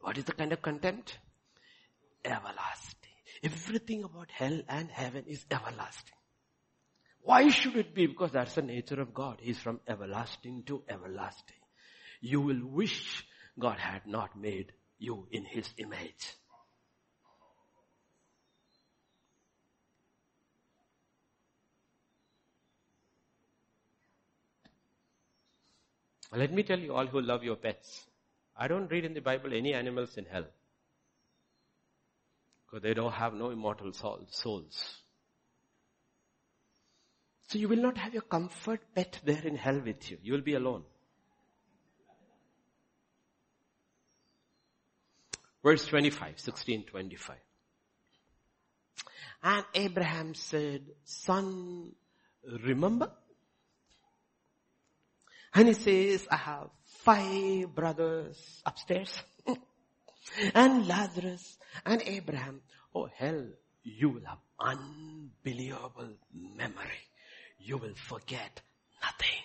What is the kind of contempt? Everlasting. Everything about hell and heaven is everlasting. Why should it be? Because that's the nature of God. He's from everlasting to everlasting. You will wish God had not made you in His image. Let me tell you all who love your pets. I don't read in the Bible any animals in hell. Because they don't have no immortal souls. So you will not have your comfort pet there in hell with you. You will be alone. Verse 25, 16, 25. And Abraham said, son, remember? And he says, I have five brothers upstairs. and Lazarus and Abraham. Oh hell, you will have unbelievable memory. You will forget nothing.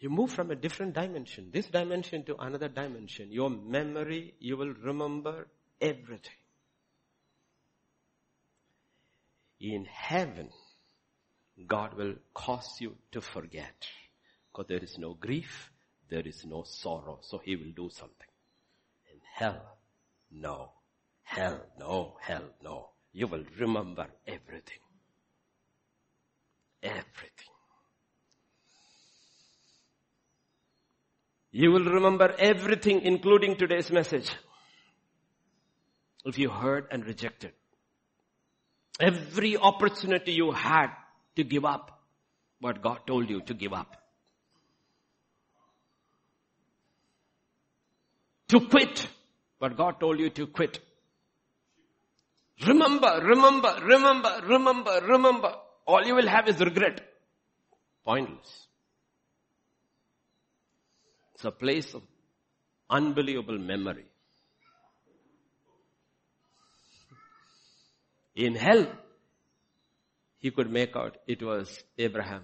You move from a different dimension, this dimension to another dimension. Your memory, you will remember everything. In heaven, God will cause you to forget. Because there is no grief, there is no sorrow, so he will do something. In hell, no. Hell, no. Hell, no. You will remember everything. Everything. You will remember everything including today's message. If you heard and rejected. Every opportunity you had to give up what God told you to give up. To quit what God told you to quit. Remember, remember, remember, remember, remember. All you will have is regret. Pointless. It's a place of unbelievable memory. In hell, he could make out it was Abraham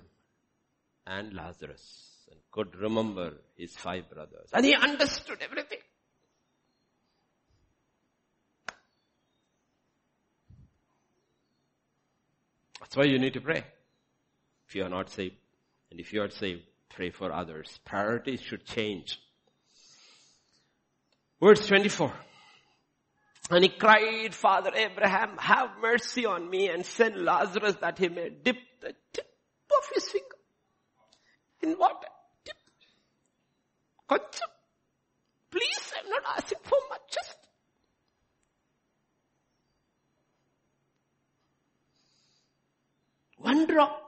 and Lazarus and could remember his five brothers. And he understood everything. That's why you need to pray. If you are not saved. And if you are saved, pray for others. Priorities should change. Verse 24. And he cried, Father Abraham, have mercy on me and send Lazarus that he may dip the tip of his finger in water. Dip. Please, I'm not asking for much, just one drop.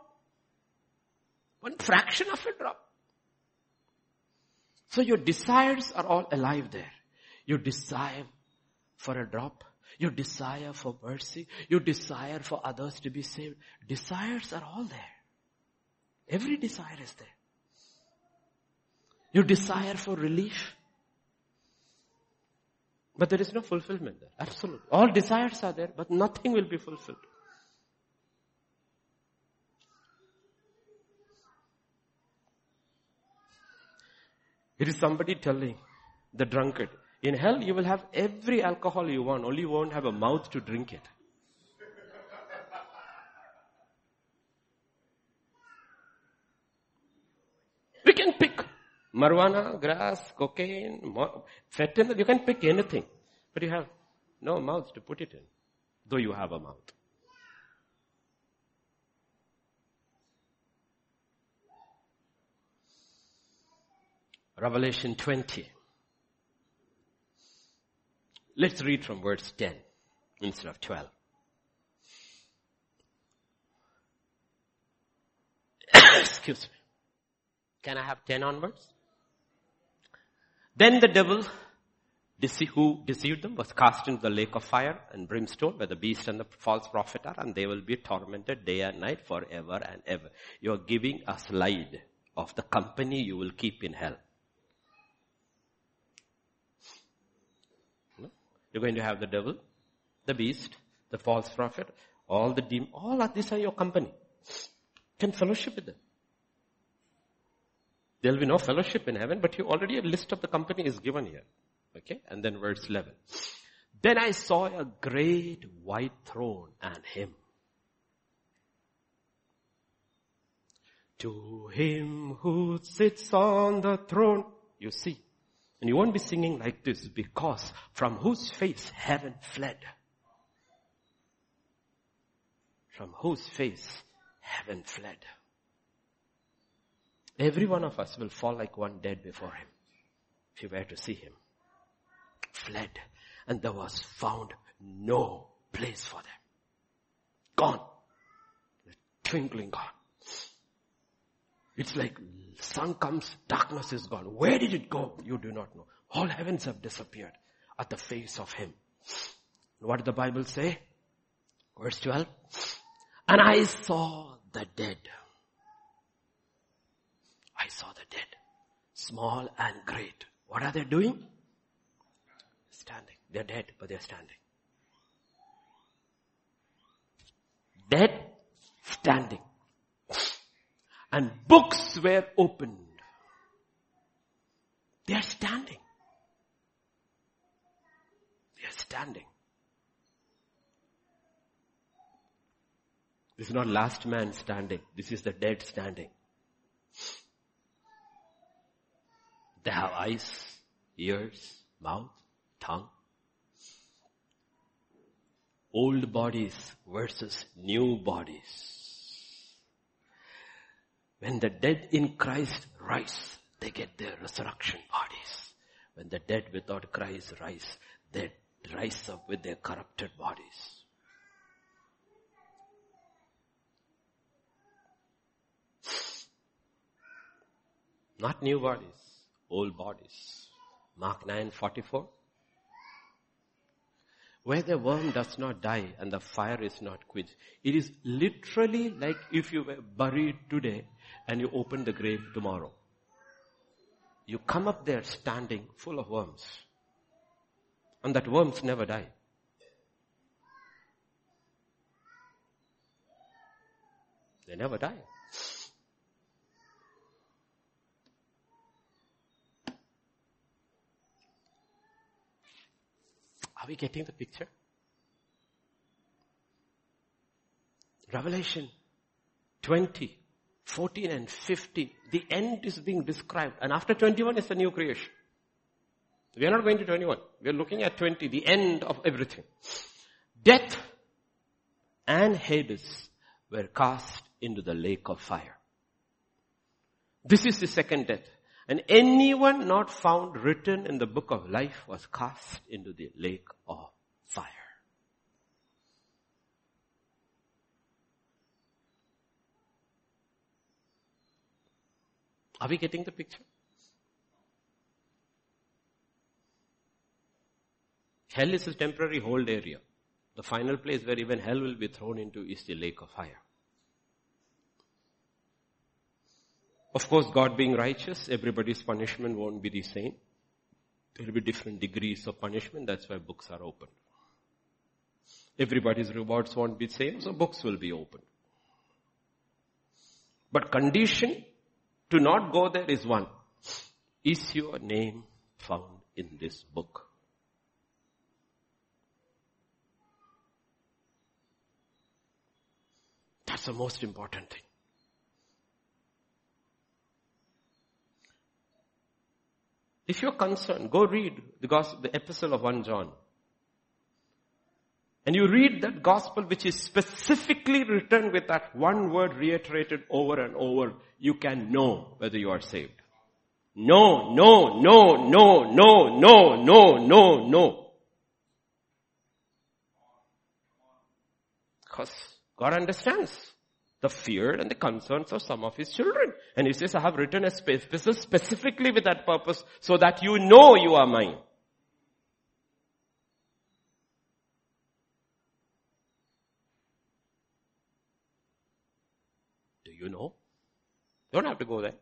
One fraction of a drop. So your desires are all alive there. Your desire for a drop, your desire for mercy, your desire for others to be saved. Desires are all there. Every desire is there. Your desire for relief. But there is no fulfillment there. Absolutely. All desires are there, but nothing will be fulfilled. It is somebody telling the drunkard, in hell you will have every alcohol you want, only you won't have a mouth to drink it. We can pick marijuana, grass, cocaine, fentanyl, you can pick anything. But you have no mouth to put it in, though you have a mouth. Revelation 20. Let's read from verse 10 instead of 12. Excuse me. Can I have 10 onwards? Then the devil who deceived them was cast into the lake of fire and brimstone where the beast and the false prophet are and they will be tormented day and night forever and ever. You are giving a slide of the company you will keep in hell. You're going to have the devil, the beast, the false prophet, all the demons, all of these are your company. Can fellowship with them. There'll be no fellowship in heaven, but you already a list of the company is given here. Okay? And then verse 11. Then I saw a great white throne and him. To him who sits on the throne, you see, and you won't be singing like this because from whose face heaven fled. From whose face heaven fled. Every one of us will fall like one dead before him. If you were to see him. Fled. And there was found no place for them. Gone. The twinkling gone. It's like sun comes, darkness is gone. Where did it go? You do not know. All heavens have disappeared at the face of him. What did the Bible say? Verse 12. And I saw the dead. I saw the dead. Small and great. What are they doing? Standing. They're dead, but they're standing. Dead, standing and books were opened. They are standing. They are standing. This is not last man standing. This is the dead standing. They have eyes, ears, mouth, tongue. Old bodies versus new bodies. When the dead in Christ rise, they get their resurrection bodies. When the dead without Christ rise, they rise up with their corrupted bodies. Not new bodies, old bodies. Mark 9, 44. Where the worm does not die and the fire is not quenched. It is literally like if you were buried today and you open the grave tomorrow. You come up there standing full of worms. And that worms never die. They never die. Are we getting the picture? Revelation 20, 14 and 15. The end is being described and after 21 is the new creation. We are not going to 21. We are looking at 20, the end of everything. Death and Hades were cast into the lake of fire. This is the second death. And anyone not found written in the book of life was cast into the lake of fire. Are we getting the picture? Hell is a temporary hold area. The final place where even hell will be thrown into is the lake of fire. Of course, God being righteous, everybody's punishment won't be the same. There will be different degrees of punishment. That's why books are open. Everybody's rewards won't be the same, so books will be open. But condition to not go there is one. Is your name found in this book? That's the most important thing. If you're concerned, go read the gospel, the epistle of 1 John. And you read that gospel which is specifically written with that one word reiterated over and over, you can know whether you are saved. No, no, no, no, no, no, no, no, no. Because God understands the fear and the concerns of some of his children. And he says, I have written a space specifically with that purpose so that you know you are mine. Do you know? You don't have to go there.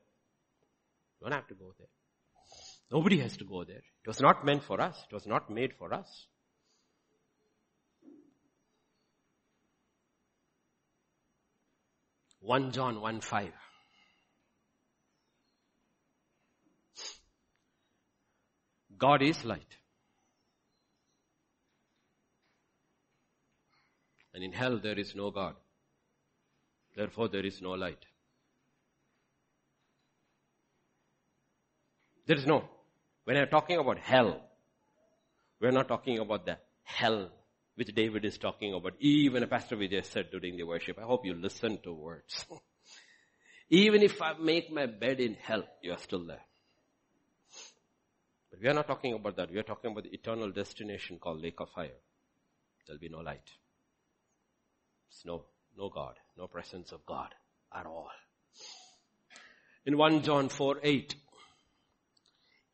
Don't have to go there. Nobody has to go there. It was not meant for us. It was not made for us. 1 John 1 5. God is light. And in hell there is no God. Therefore there is no light. There is no. When I'm talking about hell, we're not talking about the hell which David is talking about. Even a Pastor Vijay said during the worship, I hope you listen to words. Even if I make my bed in hell, you are still there. But we are not talking about that. We are talking about the eternal destination called lake of fire. There'll be no light. no, no God, no presence of God at all. In 1 John 4, 8,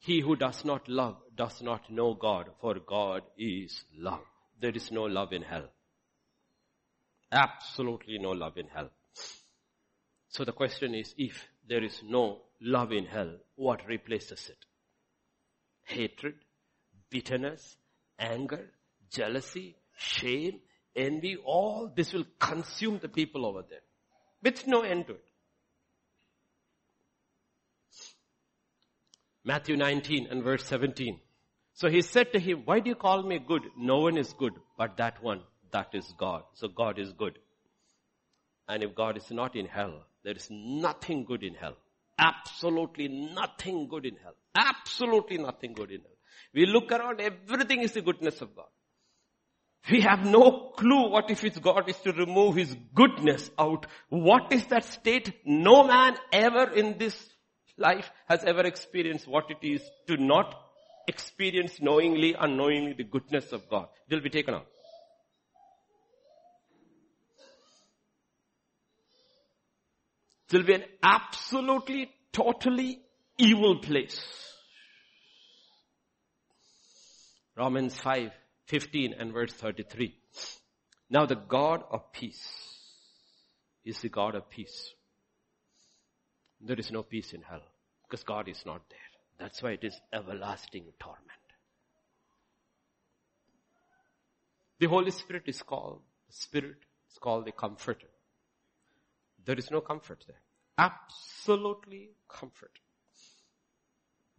he who does not love does not know God, for God is love there is no love in hell. Absolutely no love in hell. So the question is, if there is no love in hell, what replaces it? Hatred, bitterness, anger, jealousy, shame, envy, all this will consume the people over there. With no end to it. Matthew 19 and verse 17. So he said to him, why do you call me good? No one is good but that one. That is God. So God is good. And if God is not in hell, there is nothing good in hell. Absolutely nothing good in hell. Absolutely nothing good in hell. We look around, everything is the goodness of God. We have no clue what if his God is to remove his goodness out. What is that state? No man ever in this life has ever experienced what it is to not experience knowingly, unknowingly the goodness of God. It will be taken out. It will be an absolutely, totally evil place. Romans 5, 15 and verse 33. Now the God of peace is the God of peace. There is no peace in hell because God is not there. That's why it is everlasting torment. The Holy Spirit is called, Spirit is called the Comforter. There is no comfort there. Absolutely comfort.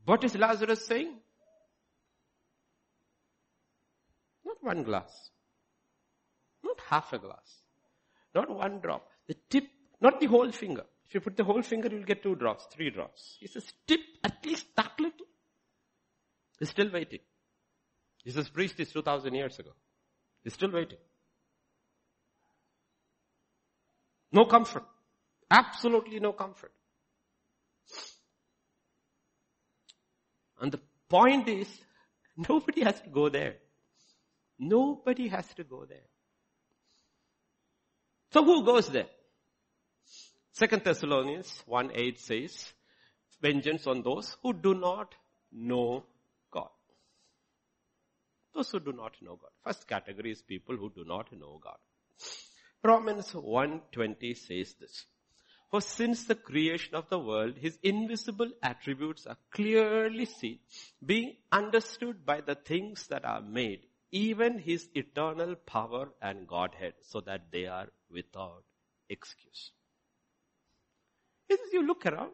What is Lazarus saying? Not one glass. Not half a glass. Not one drop. The tip, not the whole finger. If you put the whole finger, you'll get two drops, three drops. He says, tip at least that little. He's still waiting. Jesus preached this 2000 years ago. He's still waiting. No comfort. Absolutely no comfort. And the point is, nobody has to go there. Nobody has to go there. So who goes there? Second Thessalonians 1 8 says, vengeance on those who do not know God. Those who do not know God. First category is people who do not know God. Romans 1.20 says this. For since the creation of the world, his invisible attributes are clearly seen, being understood by the things that are made, even his eternal power and Godhead, so that they are without excuse. As you look around,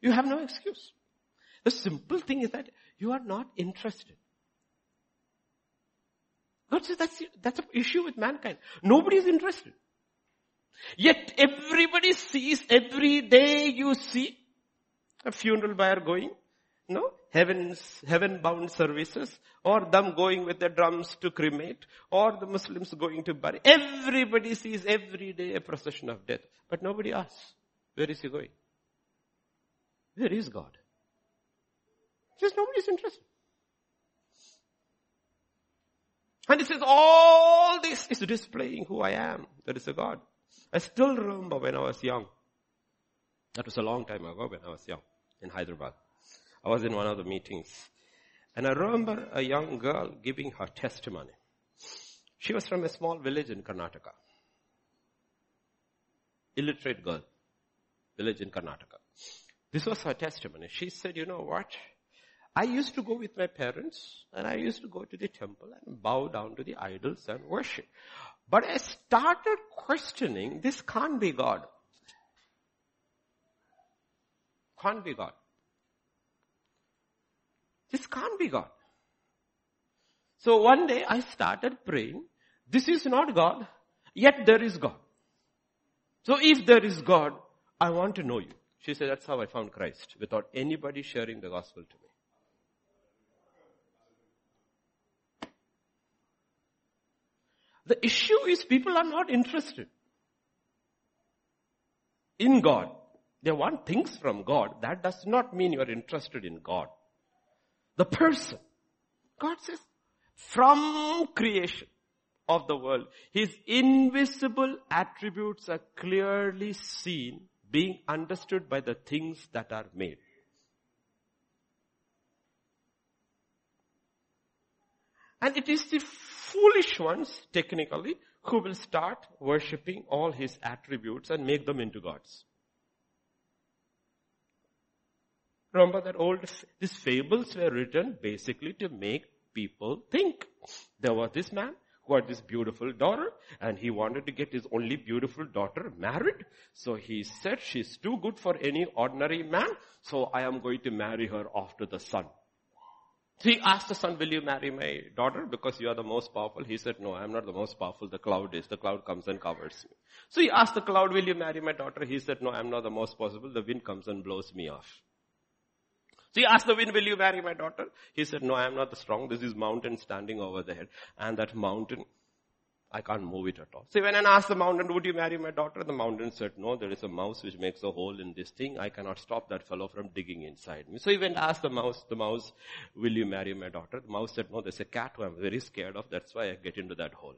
you have no excuse. The simple thing is that you are not interested. God says that's, that's an issue with mankind. Nobody is interested. Yet everybody sees every day you see a funeral buyer going, no, heavens, heaven bound services, or them going with the drums to cremate, or the Muslims going to bury. Everybody sees every day a procession of death, but nobody asks, where is he going? Where is God? Just nobody's interested. And he says, all this is displaying who I am. There is a God. I still remember when I was young. That was a long time ago when I was young in Hyderabad. I was in one of the meetings. And I remember a young girl giving her testimony. She was from a small village in Karnataka. Illiterate girl. Village in Karnataka. This was her testimony. She said, you know what? I used to go with my parents and I used to go to the temple and bow down to the idols and worship. But I started questioning, this can't be God. Can't be God. This can't be God. So one day I started praying, this is not God, yet there is God. So if there is God, I want to know you. She said, that's how I found Christ, without anybody sharing the gospel to me. The issue is people are not interested in God. They want things from God. That does not mean you are interested in God. The person. God says, from creation of the world, His invisible attributes are clearly seen, being understood by the things that are made. And it is the foolish ones, technically, who will start worshipping all his attributes and make them into gods. Remember that old, these fables were written basically to make people think. There was this man who had this beautiful daughter and he wanted to get his only beautiful daughter married. So he said, she's too good for any ordinary man, so I am going to marry her after the sun. So he asked the sun, will you marry my daughter because you are the most powerful? He said, no, I am not the most powerful. The cloud is. The cloud comes and covers me. So he asked the cloud, will you marry my daughter? He said, no, I am not the most possible. The wind comes and blows me off. So he asked the wind, will you marry my daughter? He said, no, I am not strong. This is mountain standing over there. And that mountain I can't move it at all. So when I asked the mountain, would you marry my daughter? The mountain said, no, there is a mouse which makes a hole in this thing. I cannot stop that fellow from digging inside me. So he went and asked the mouse, the mouse, will you marry my daughter? The mouse said, no, there's a cat who I'm very scared of. That's why I get into that hole.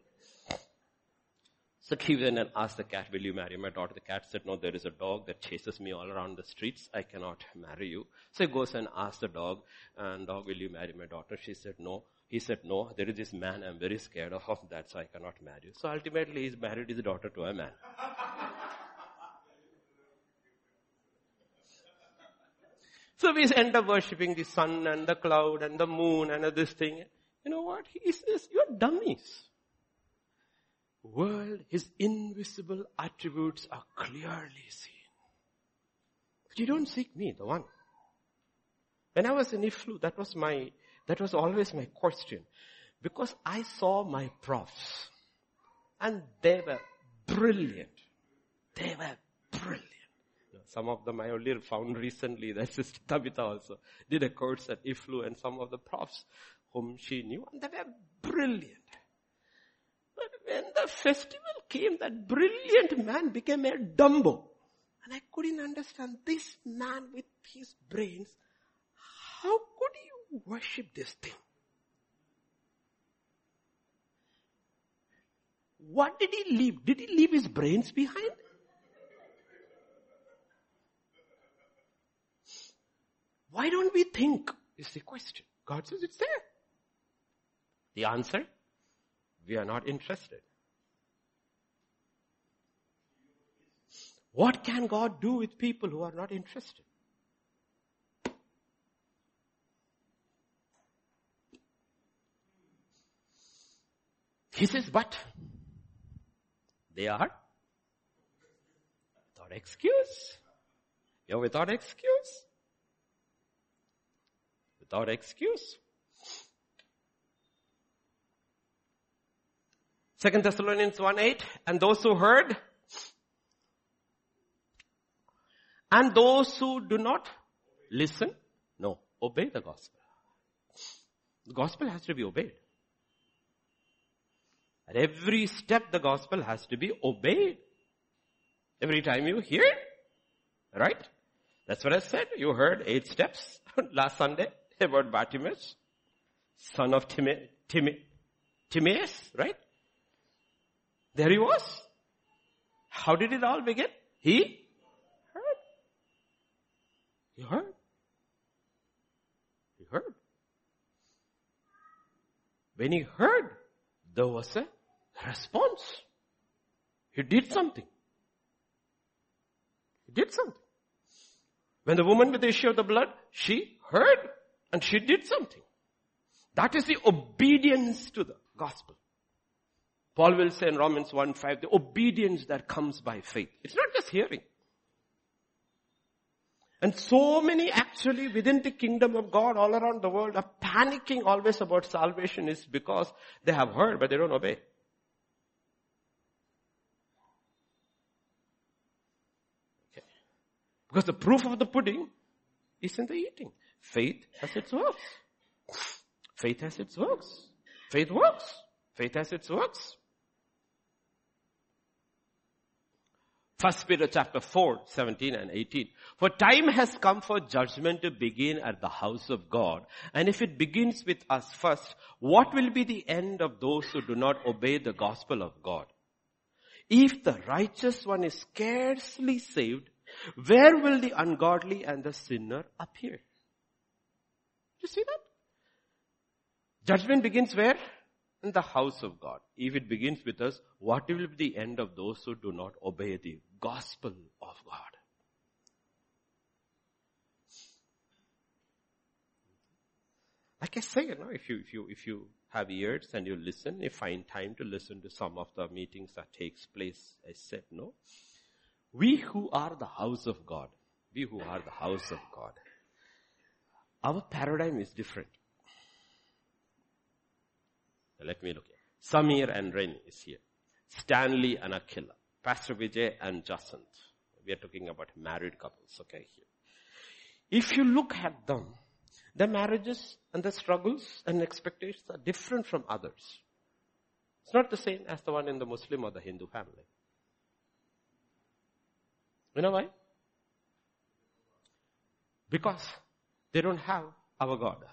So he went and asked the cat, will you marry my daughter? The cat said, no, there is a dog that chases me all around the streets. I cannot marry you. So he goes and asks the dog, and dog, will you marry my daughter? She said, no. He said, no, there is this man I'm very scared of, of that, so I cannot marry you. So ultimately he's married his daughter to a man. so we end up worshipping the sun and the cloud and the moon and this thing. You know what? He says, you're dummies. World, his invisible attributes are clearly seen. But you don't seek me, the one. When I was in IFLU, that was my that was always my question. Because I saw my profs and they were brilliant. They were brilliant. Some of them I only found recently that Sister Tabitha also did a course at IFLU and some of the profs whom she knew and they were brilliant. When the festival came, that brilliant man became a Dumbo. And I couldn't understand this man with his brains. How could he worship this thing. What did he leave? Did he leave his brains behind? Why don't we think? Is the question. God says it's there. The answer? We are not interested. What can God do with people who are not interested? He says, but they are without excuse. You're without excuse. Without excuse. Second Thessalonians 1 8, and those who heard, and those who do not listen, no, obey the gospel. The gospel has to be obeyed. At every step the gospel has to be obeyed. Every time you hear, right? That's what I said. You heard eight steps last Sunday about Bartimaeus, son of Time, Timaeus, right? There he was. How did it all begin? He heard. He heard. He heard. When he heard, there was a response. He did something. He did something. When the woman with the issue of the blood, she heard and she did something. That is the obedience to the gospel. Paul will say in Romans 1 5, the obedience that comes by faith. It's not just hearing. And so many actually within the kingdom of God all around the world are panicking always about salvation is because they have heard but they don't obey. Okay. Because the proof of the pudding is in the eating. Faith has its works. Faith has its works. Faith works. Faith has its works. First Peter chapter 4, 17 and 18. For time has come for judgment to begin at the house of God. And if it begins with us first, what will be the end of those who do not obey the gospel of God? If the righteous one is scarcely saved, where will the ungodly and the sinner appear? Do you see that? Judgment begins where? In the house of God. If it begins with us, what will be the end of those who do not obey the gospel of God? Like I say, you know, if you, if you, if you have ears and you listen, you find time to listen to some of the meetings that takes place, I said, no. We who are the house of God, we who are the house of God, our paradigm is different. Let me look here. Samir and Ren is here. Stanley and Akila. Pastor Vijay and Jacinth. We are talking about married couples, okay, here. If you look at them, their marriages and their struggles and expectations are different from others. It's not the same as the one in the Muslim or the Hindu family. You know why? Because they don't have our God.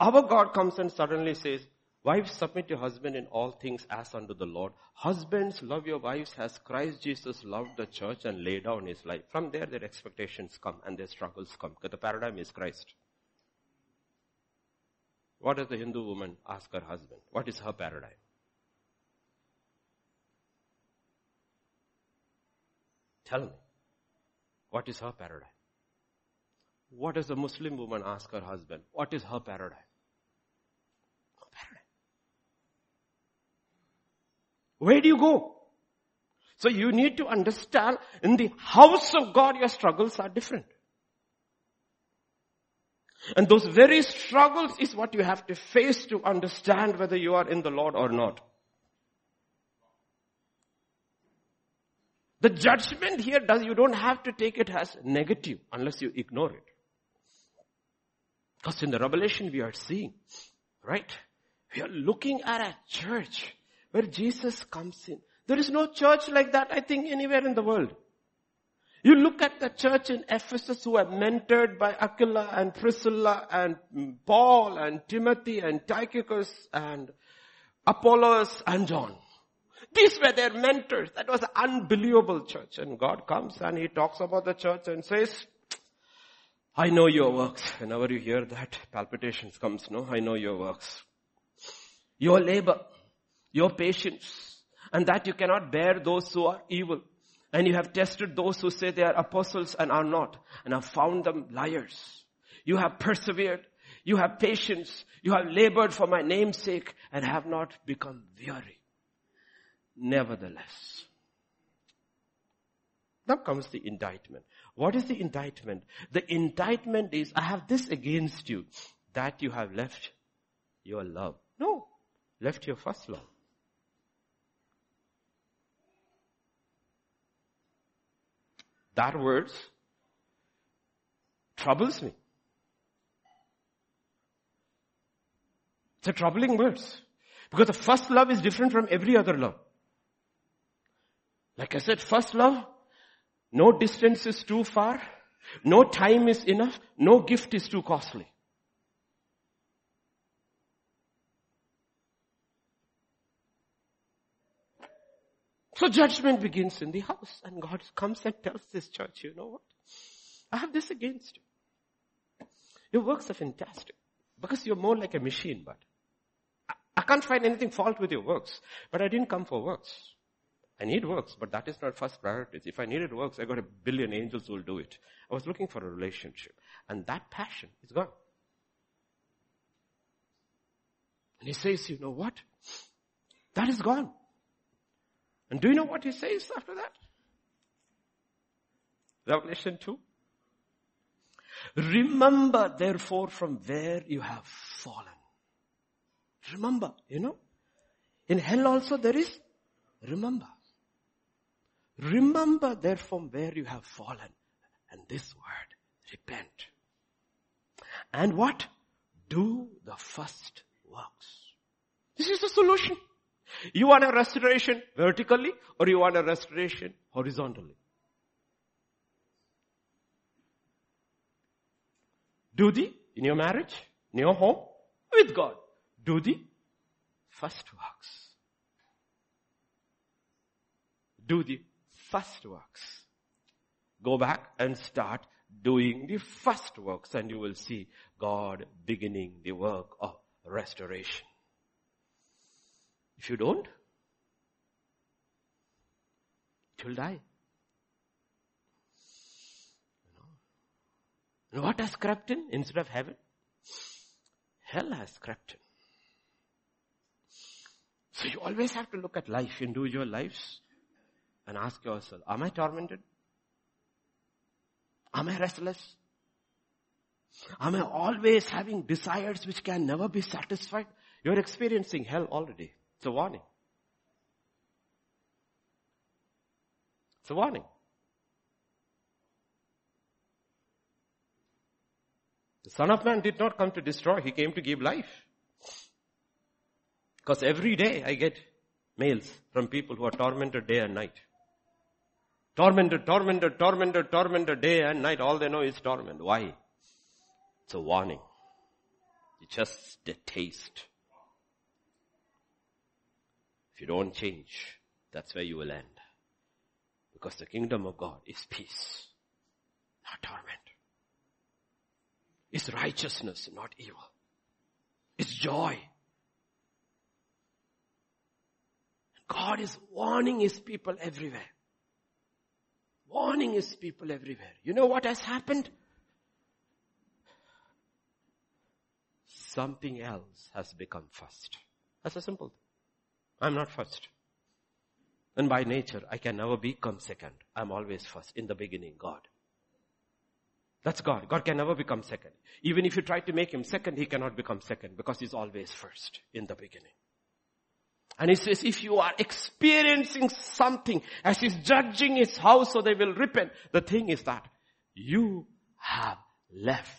Our God comes and suddenly says, Wives, submit your husband in all things as unto the Lord. Husbands, love your wives as Christ Jesus loved the church and laid down his life. From there, their expectations come and their struggles come. Because the paradigm is Christ. What does the Hindu woman ask her husband? What is her paradigm? Tell me. What is her paradigm? What does the Muslim woman ask her husband? What is her paradigm? Her paradigm. Where do you go? So you need to understand in the house of God your struggles are different. And those very struggles is what you have to face to understand whether you are in the Lord or not. The judgment here does, you don't have to take it as negative unless you ignore it. Because in the revelation we are seeing, right? We are looking at a church where Jesus comes in. There is no church like that, I think, anywhere in the world. You look at the church in Ephesus who are mentored by Aquila and Priscilla and Paul and Timothy and Tychicus and Apollos and John. These were their mentors. That was an unbelievable church. And God comes and He talks about the church and says, I know your works. Whenever you hear that, palpitations comes, no? I know your works. Your labor, your patience, and that you cannot bear those who are evil. And you have tested those who say they are apostles and are not, and have found them liars. You have persevered. You have patience. You have labored for my name's sake and have not become weary. Nevertheless. Now comes the indictment. What is the indictment? The indictment is, I have this against you, that you have left your love. No, left your first love. That words troubles me. It's a troubling words. Because the first love is different from every other love. Like I said, first love, no distance is too far, no time is enough, no gift is too costly. So judgment begins in the house and God comes and tells this church, you know what? I have this against you. Your works are fantastic because you're more like a machine, but I, I can't find anything fault with your works, but I didn't come for works. I need works, but that is not first priority. If I needed works, I got a billion angels who will do it. I was looking for a relationship. And that passion is gone. And he says, you know what? That is gone. And do you know what he says after that? Revelation 2. Remember therefore from where you have fallen. Remember, you know. In hell also there is remember. Remember therefore from where you have fallen. And this word, repent. And what? Do the first works. This is the solution. You want a restoration vertically or you want a restoration horizontally? Do the, in your marriage, in your home, with God. Do the first works. Do the first works. Go back and start doing the first works and you will see God beginning the work of restoration. If you don't, will die. You know? What has crept in instead of heaven? Hell has crept in. So you always have to look at life, individual lives, and ask yourself, am I tormented? Am I restless? Am I always having desires which can never be satisfied? You're experiencing hell already. It's a warning. It's a warning. The Son of Man did not come to destroy, He came to give life. Because every day I get mails from people who are tormented day and night. Tormented, tormented, tormented, tormented day and night. All they know is torment. Why? It's a warning. It's just a taste. If you don't change, that's where you will end. Because the kingdom of God is peace, not torment. It's righteousness, not evil. It's joy. God is warning His people everywhere. Warning His people everywhere. You know what has happened? Something else has become first. That's a simple thing. I'm not first. And by nature, I can never become second. I'm always first. In the beginning, God. That's God. God can never become second. Even if you try to make him second, he cannot become second because he's always first in the beginning. And he says, if you are experiencing something as he's judging his house so they will repent, the thing is that you have left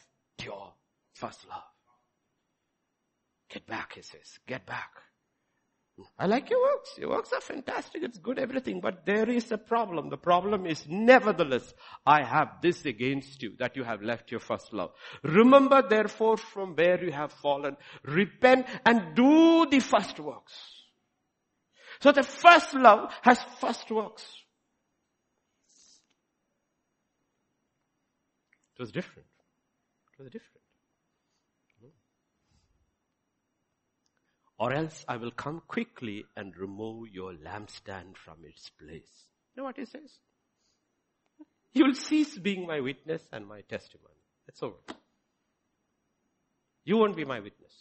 your first love. Get back, he says. Get back. I like your works. Your works are fantastic. It's good, everything. But there is a problem. The problem is nevertheless, I have this against you, that you have left your first love. Remember therefore from where you have fallen. Repent and do the first works. So the first love has first works. It was different. It was different. Or else I will come quickly and remove your lampstand from its place. You know what he says? You will cease being my witness and my testimony. That's over. You won't be my witness.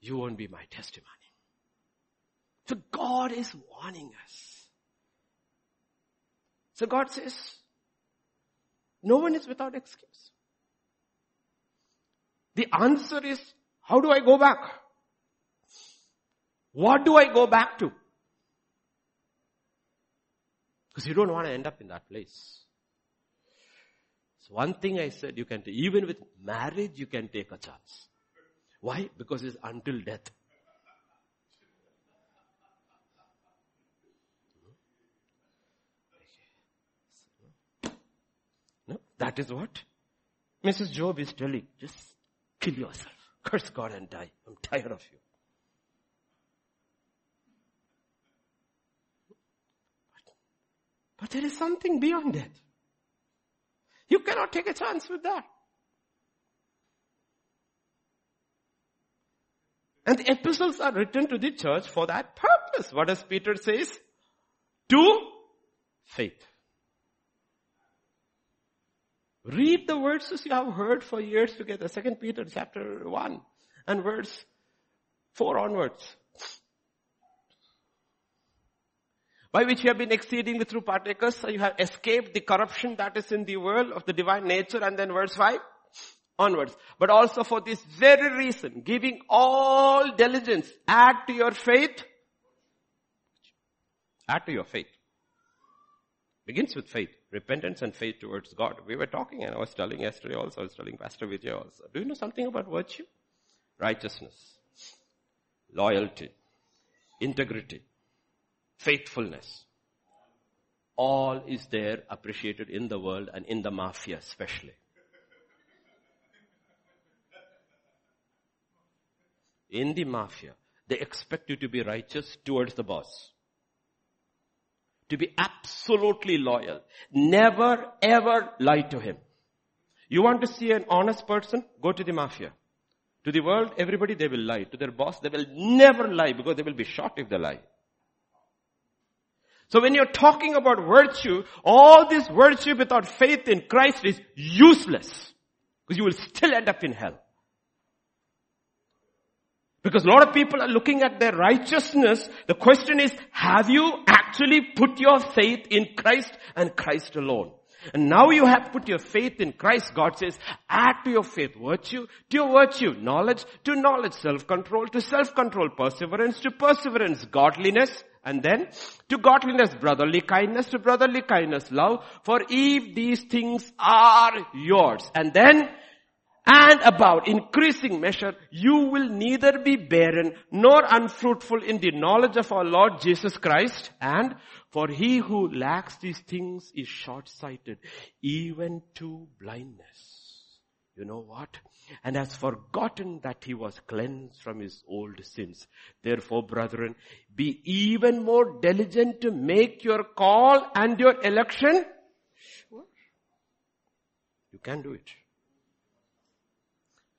You won't be my testimony. So God is warning us. So God says, no one is without excuse. The answer is, how do I go back? What do I go back to? Because you don't want to end up in that place. So one thing I said, you can, even with marriage, you can take a chance. Why? Because it's until death. No, that is what Mrs. Job is telling. Just kill yourself. Curse God and die. I'm tired of you. But there is something beyond that. You cannot take a chance with that. And the epistles are written to the church for that purpose. What does Peter says? To faith. Read the verses you have heard for years together. Second Peter chapter 1 and verse 4 onwards. By which you have been exceedingly through partakers, so you have escaped the corruption that is in the world of the divine nature, and then verse 5 onwards. But also for this very reason, giving all diligence, add to your faith, add to your faith. Begins with faith, repentance and faith towards God. We were talking and I was telling yesterday also, I was telling Pastor Vijay also. Do you know something about virtue? Righteousness, loyalty, integrity, faithfulness. All is there appreciated in the world and in the mafia especially. In the mafia, they expect you to be righteous towards the boss. To be absolutely loyal. Never ever lie to him. You want to see an honest person? Go to the mafia. To the world, everybody they will lie. To their boss, they will never lie because they will be shot if they lie. So when you're talking about virtue, all this virtue without faith in Christ is useless. Because you will still end up in hell. Because a lot of people are looking at their righteousness. The question is, have you actually put your faith in Christ and Christ alone? And now you have put your faith in Christ. God says, add to your faith virtue, to your virtue knowledge, to knowledge self-control, to self-control perseverance, to perseverance godliness, and then to godliness brotherly kindness, to brotherly kindness love. For if these things are yours, and then and about increasing measure, you will neither be barren nor unfruitful in the knowledge of our Lord Jesus Christ. And for he who lacks these things is short-sighted, even to blindness. You know what? And has forgotten that he was cleansed from his old sins. Therefore, brethren, be even more diligent to make your call and your election sure. You can do it.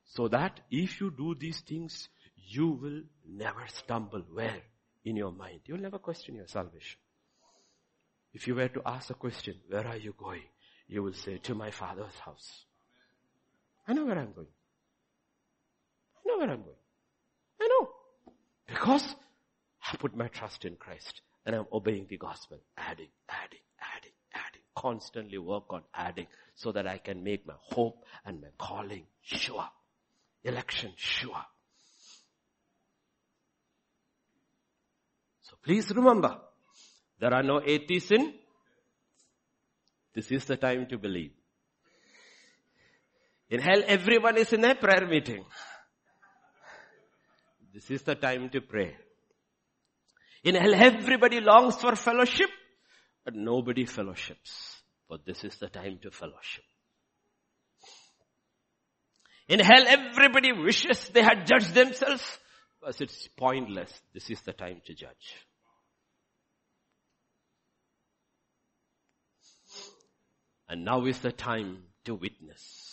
So that if you do these things, you will never stumble. Where? In your mind. You'll never question your salvation. If you were to ask a question, where are you going? You will say, to my father's house. I know where I'm going. I know where I'm going. I know. Because I put my trust in Christ and I'm obeying the gospel. Adding, adding, adding, adding. Constantly work on adding so that I can make my hope and my calling sure. Election sure. So please remember, there are no atheists in. This is the time to believe. In hell, everyone is in a prayer meeting. This is the time to pray. In hell, everybody longs for fellowship, but nobody fellowships. But this is the time to fellowship. In hell, everybody wishes they had judged themselves, but it's pointless. This is the time to judge. And now is the time to witness.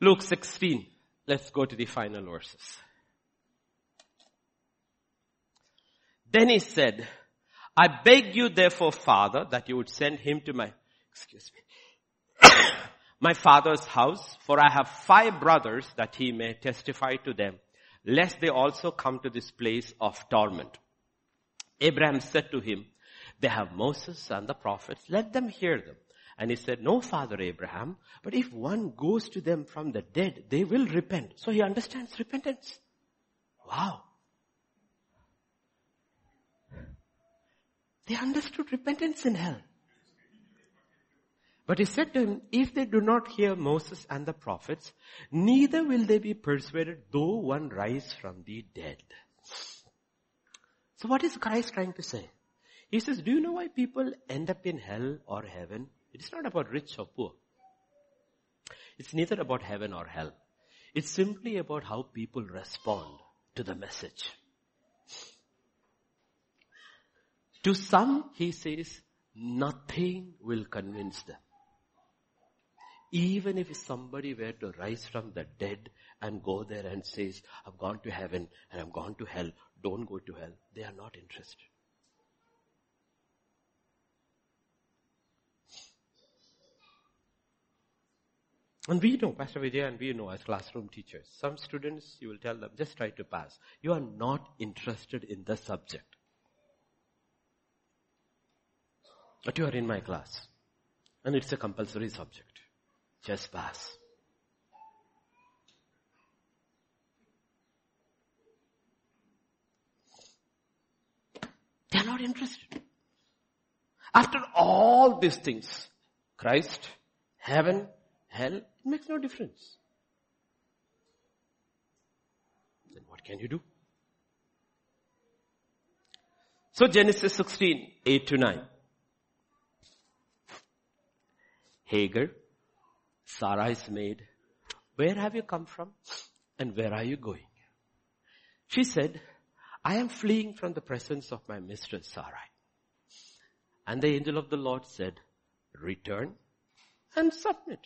Luke 16. Let's go to the final verses. Then he said, I beg you therefore, Father, that you would send him to my, excuse me, my father's house, for I have five brothers that he may testify to them, lest they also come to this place of torment. Abraham said to him, they have Moses and the prophets, let them hear them. And he said, no father Abraham, but if one goes to them from the dead, they will repent. So he understands repentance. Wow. They understood repentance in hell. But he said to him, if they do not hear Moses and the prophets, neither will they be persuaded though one rise from the dead. So what is Christ trying to say? He says, do you know why people end up in hell or heaven? It's not about rich or poor. It's neither about heaven or hell. It's simply about how people respond to the message. To some, he says, nothing will convince them. Even if somebody were to rise from the dead and go there and says, I've gone to heaven and I've gone to hell, don't go to hell, they are not interested. And we know, Pastor Vijay and we know as classroom teachers, some students, you will tell them, just try to pass. You are not interested in the subject. But you are in my class. And it's a compulsory subject. Just pass. They are not interested. After all these things, Christ, heaven, hell, it makes no difference. Then what can you do? So Genesis 16, 8 to 9. Hagar, Sarai's maid, where have you come from and where are you going? She said, I am fleeing from the presence of my mistress Sarai. And the angel of the Lord said, return and submit.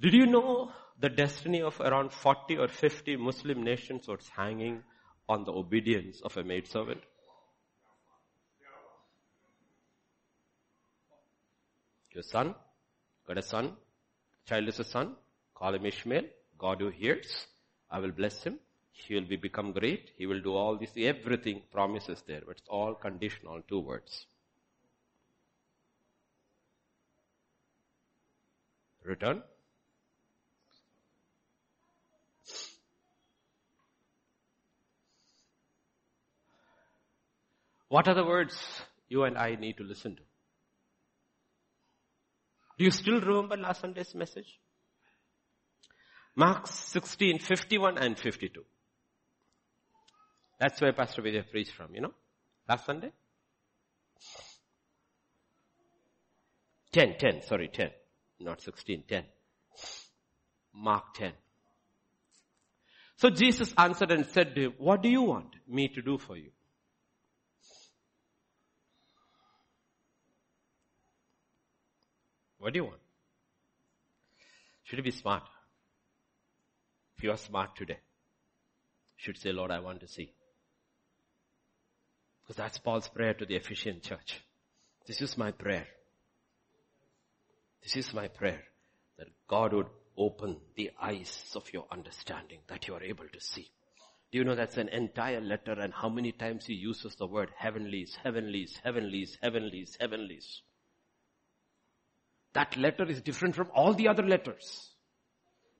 Did you know the destiny of around 40 or 50 Muslim nations was hanging on the obedience of a maidservant? Your son, got a son, child is a son, call him Ishmael, God who hears, I will bless him. He will be become great. He will do all this. Everything promises there, but it's all conditional. Two words. Return. What are the words you and I need to listen to? Do you still remember last Sunday's message? Mark 16, 51 and 52. That's where Pastor Vijay preached from, you know, last Sunday. 10, 10, sorry, 10. Not 16, 10. Mark 10. So Jesus answered and said to him, what do you want me to do for you? What do you want? Should you be smart? If you are smart today, should say, Lord, I want to see. Because that's Paul's prayer to the Ephesian church. This is my prayer. This is my prayer that God would open the eyes of your understanding that you are able to see. Do you know that's an entire letter and how many times he uses the word heavenlies, heavenlies, heavenlies, heavenlies, heavenlies. That letter is different from all the other letters.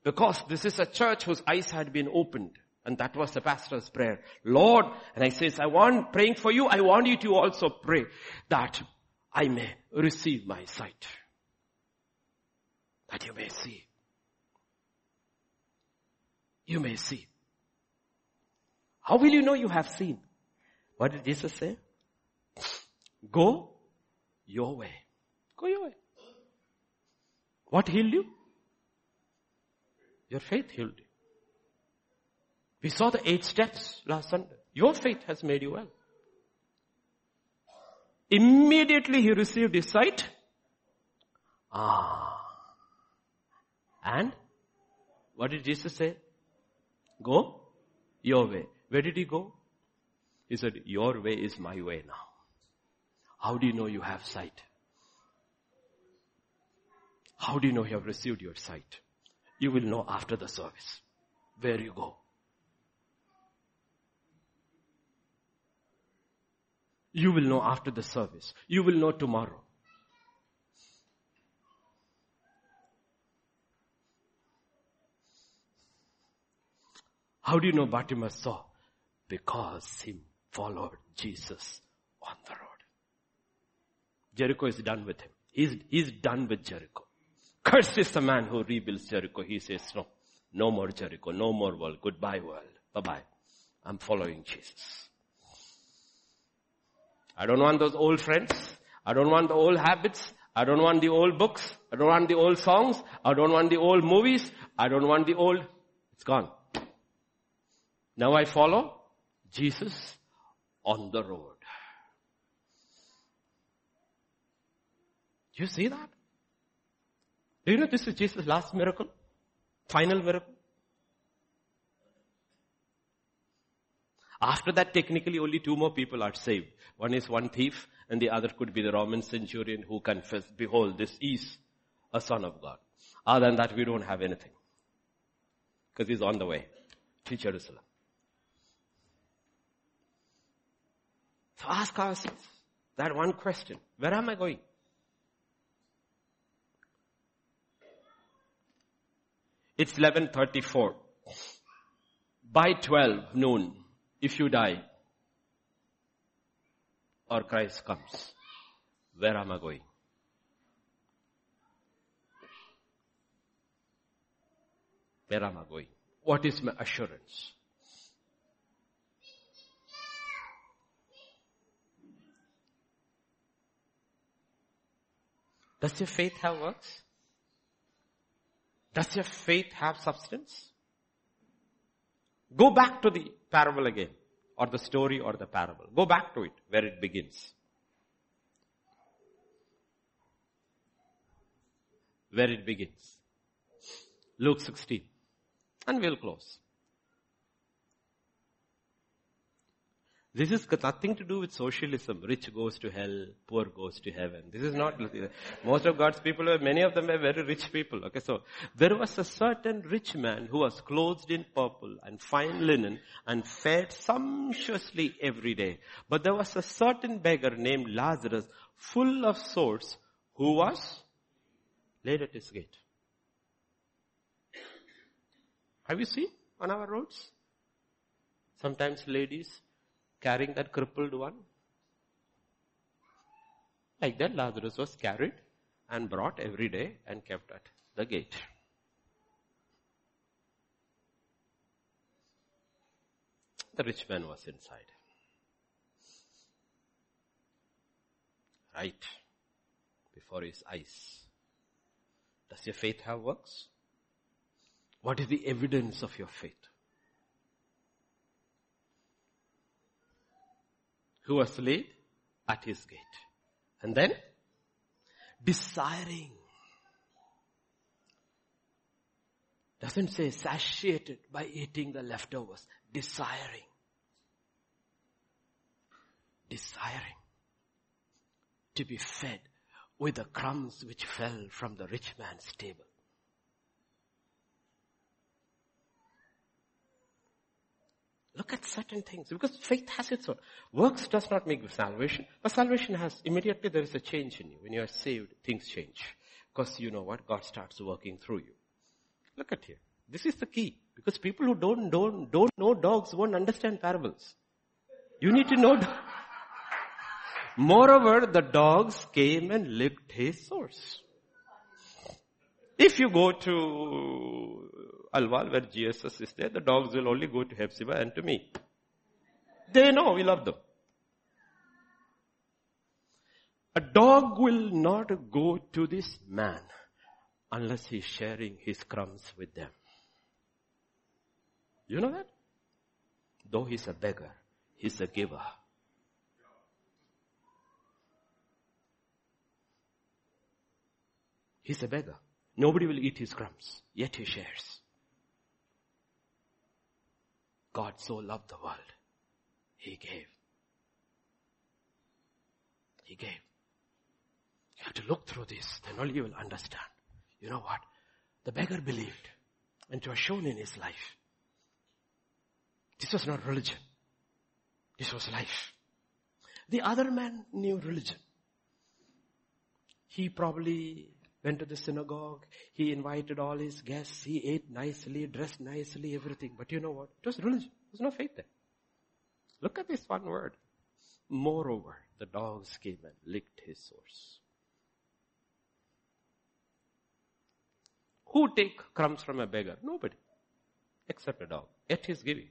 Because this is a church whose eyes had been opened. And that was the pastor's prayer. Lord, and I says, I want praying for you. I want you to also pray that I may receive my sight. That you may see. You may see. How will you know you have seen? What did Jesus say? Go your way. Go your way. What healed you? Your faith healed you. We saw the eight steps last Sunday. Your faith has made you well. Immediately he received his sight. Ah. And what did Jesus say? Go your way. Where did he go? He said, your way is my way now. How do you know you have sight? How do you know you have received your sight? You will know after the service where you go. You will know after the service. You will know tomorrow. How do you know Bartimaeus saw? Because he followed Jesus on the road. Jericho is done with him. He's, he's done with Jericho. Cursed is the man who rebuilds Jericho. He says, no, no more Jericho, no more world. Goodbye world. Bye bye. I'm following Jesus. I don't want those old friends. I don't want the old habits. I don't want the old books. I don't want the old songs. I don't want the old movies. I don't want the old. It's gone. Now I follow Jesus on the road. Do you see that? Do you know this is Jesus' last miracle? Final miracle? After that, technically only two more people are saved. One is one thief and the other could be the Roman centurion who confessed, behold, this is a son of God. Other than that, we don't have anything. Because he's on the way to Jerusalem. So ask ourselves that one question. Where am I going? It's 11.34. By 12 noon, if you die, or Christ comes, where am I going? Where am I going? What is my assurance? Does your faith have works? Does your faith have substance? Go back to the parable again, or the story or the parable. Go back to it, where it begins. Where it begins. Luke 16. And we'll close. This is nothing to do with socialism. Rich goes to hell, poor goes to heaven. This is not, most of God's people, many of them are very rich people. Okay, so there was a certain rich man who was clothed in purple and fine linen and fed sumptuously every day. But there was a certain beggar named Lazarus, full of sores, who was laid at his gate. Have you seen on our roads? Sometimes ladies carrying that crippled one. Like that Lazarus was carried and brought every day and kept at the gate. The rich man was inside. Right before his eyes. Does your faith have works? What is the evidence of your faith? Who was laid at his gate. And then, desiring. Doesn't say satiated by eating the leftovers. Desiring. Desiring to be fed with the crumbs which fell from the rich man's table. Look at certain things because faith has its own. Works does not make salvation, but salvation has immediately there is a change in you. When you are saved, things change. Because you know what? God starts working through you. Look at here. This is the key. Because people who don't, don't, don't know dogs won't understand parables. You need to know. Moreover, the dogs came and licked his sores. If you go to Alwal where Jesus is there, the dogs will only go to Hepzibah and to me. They know we love them. A dog will not go to this man unless he's sharing his crumbs with them. You know that? Though he's a beggar, he's a giver. He's a beggar. Nobody will eat his crumbs, yet he shares. God so loved the world. He gave. He gave. You have to look through this, then only you will understand. You know what? The beggar believed, and it was shown in his life. This was not religion. This was life. The other man knew religion. He probably went to the synagogue. He invited all his guests. He ate nicely, dressed nicely, everything. But you know what? It was religion. There's no faith there. Look at this one word. Moreover, the dogs came and licked his sores. Who take crumbs from a beggar? Nobody. Except a dog. Yet he's giving.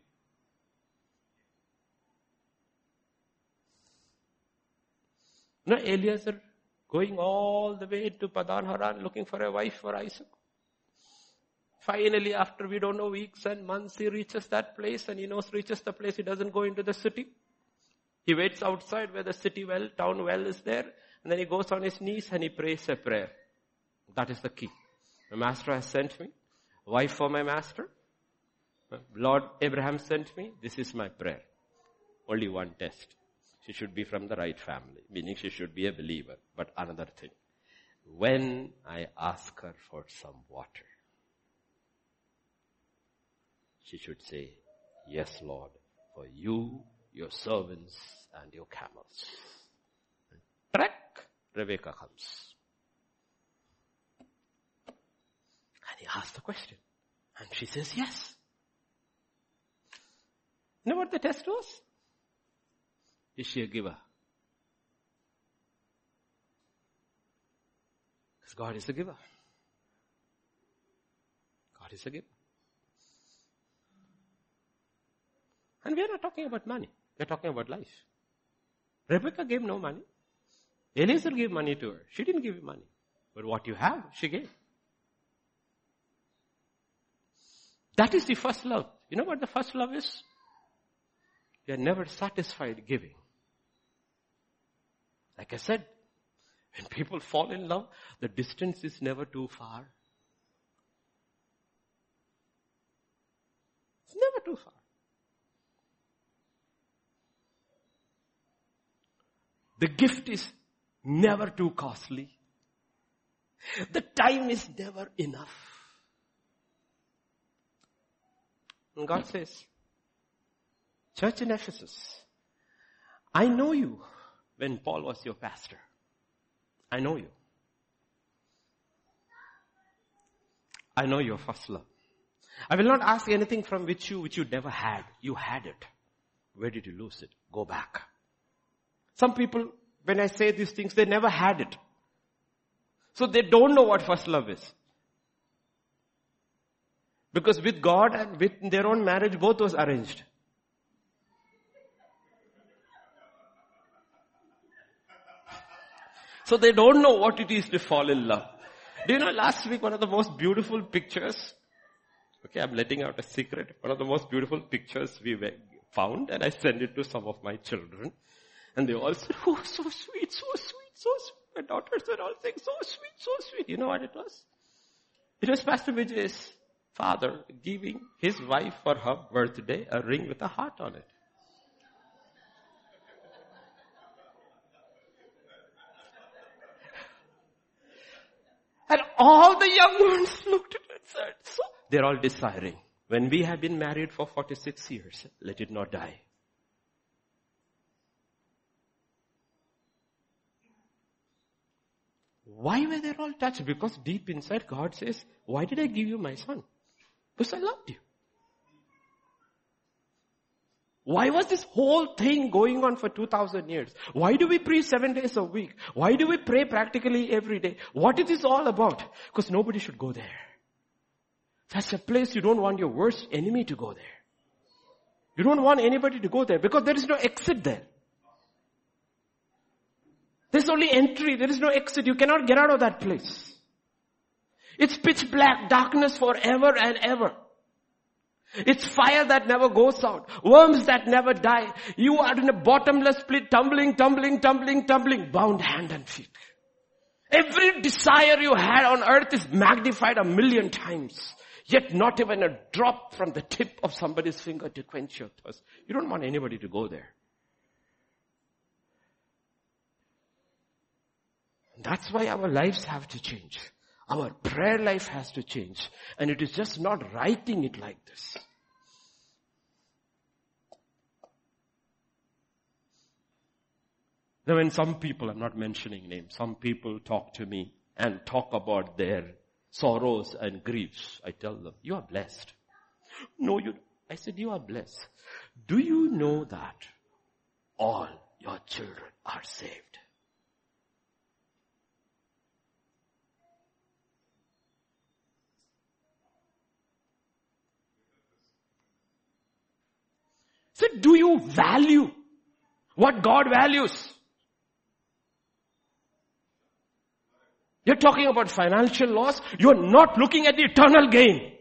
No, Eliezer going all the way to Padan Haran looking for a wife for Isaac. Finally, after we don't know weeks and months, he reaches that place and he knows reaches the place. He doesn't go into the city. He waits outside where the city well, town well is there. And then he goes on his knees and he prays a prayer. That is the key. My master has sent me. Wife for my master. Lord Abraham sent me. This is my prayer. Only one test. She should be from the right family, meaning she should be a believer. But another thing, when I ask her for some water, she should say, yes Lord, for you, your servants and your camels. And trek, Rebecca comes. And he asks the question. And she says yes. You know what the test was? Is she a giver? Because God is a giver. God is a giver. And we are not talking about money. We are talking about life. Rebecca gave no money. Eliezer gave money to her. She didn't give money. But what you have, she gave. That is the first love. You know what the first love is? You are never satisfied giving. Like I said, when people fall in love, the distance is never too far. It's never too far. The gift is never too costly. The time is never enough. And God says, Church in Ephesus, I know you when Paul was your pastor. I know you. I know your first love. I will not ask anything from which you, which you never had. You had it. Where did you lose it? Go back. Some people, when I say these things, they never had it. So they don't know what first love is. Because with God and with their own marriage, both was arranged. So they don't know what it is to fall in love. Do you know last week one of the most beautiful pictures? Okay, I'm letting out a secret. One of the most beautiful pictures we found and I sent it to some of my children. And they all said, oh, so sweet, so sweet, so sweet. My daughters were all saying, so sweet, so sweet. You know what it was? It was Pastor Vijay's father giving his wife for her birthday a ring with a heart on it. And all the young ones looked at it and said, so they're all desiring. When we have been married for 46 years, let it not die. Why were they all touched? Because deep inside God says, why did I give you my son? Because I loved you. Why was this whole thing going on for 2000 years? Why do we pray seven days a week? Why do we pray practically every day? What is this all about? Because nobody should go there. That's a place you don't want your worst enemy to go there. You don't want anybody to go there because there is no exit there. There's only entry. There is no exit. You cannot get out of that place. It's pitch black darkness forever and ever. It's fire that never goes out. Worms that never die. You are in a bottomless pit, tumbling, tumbling, tumbling, tumbling, bound hand and feet. Every desire you had on earth is magnified a million times. Yet not even a drop from the tip of somebody's finger to quench your thirst. You don't want anybody to go there. That's why our lives have to change. Our prayer life has to change. And it is just not writing it like this. Now when some people, I'm not mentioning names, some people talk to me and talk about their sorrows and griefs, I tell them, you are blessed. No, you, I said, you are blessed. Do you know that all your children are saved? So do you value what God values? You're talking about financial loss. You're not looking at the eternal gain.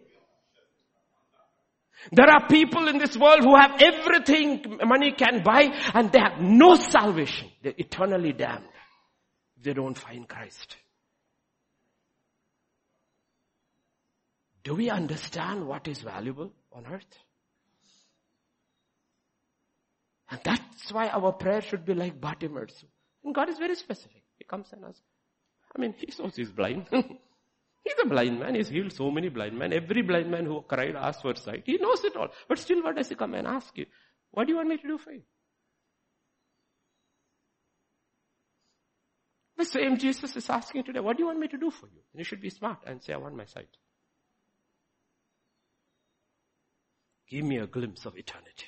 There are people in this world who have everything money can buy and they have no salvation. They're eternally damned they don't find Christ. Do we understand what is valuable on earth? And that's why our prayer should be like Bartimaeus. And God is very specific. He comes and asks. I mean, he knows he's blind. he's a blind man. He's healed so many blind men. Every blind man who cried asked for sight. He knows it all. But still, what does he come and ask you? What do you want me to do for you? The same Jesus is asking today, what do you want me to do for you? And you should be smart and say, I want my sight. Give me a glimpse of eternity.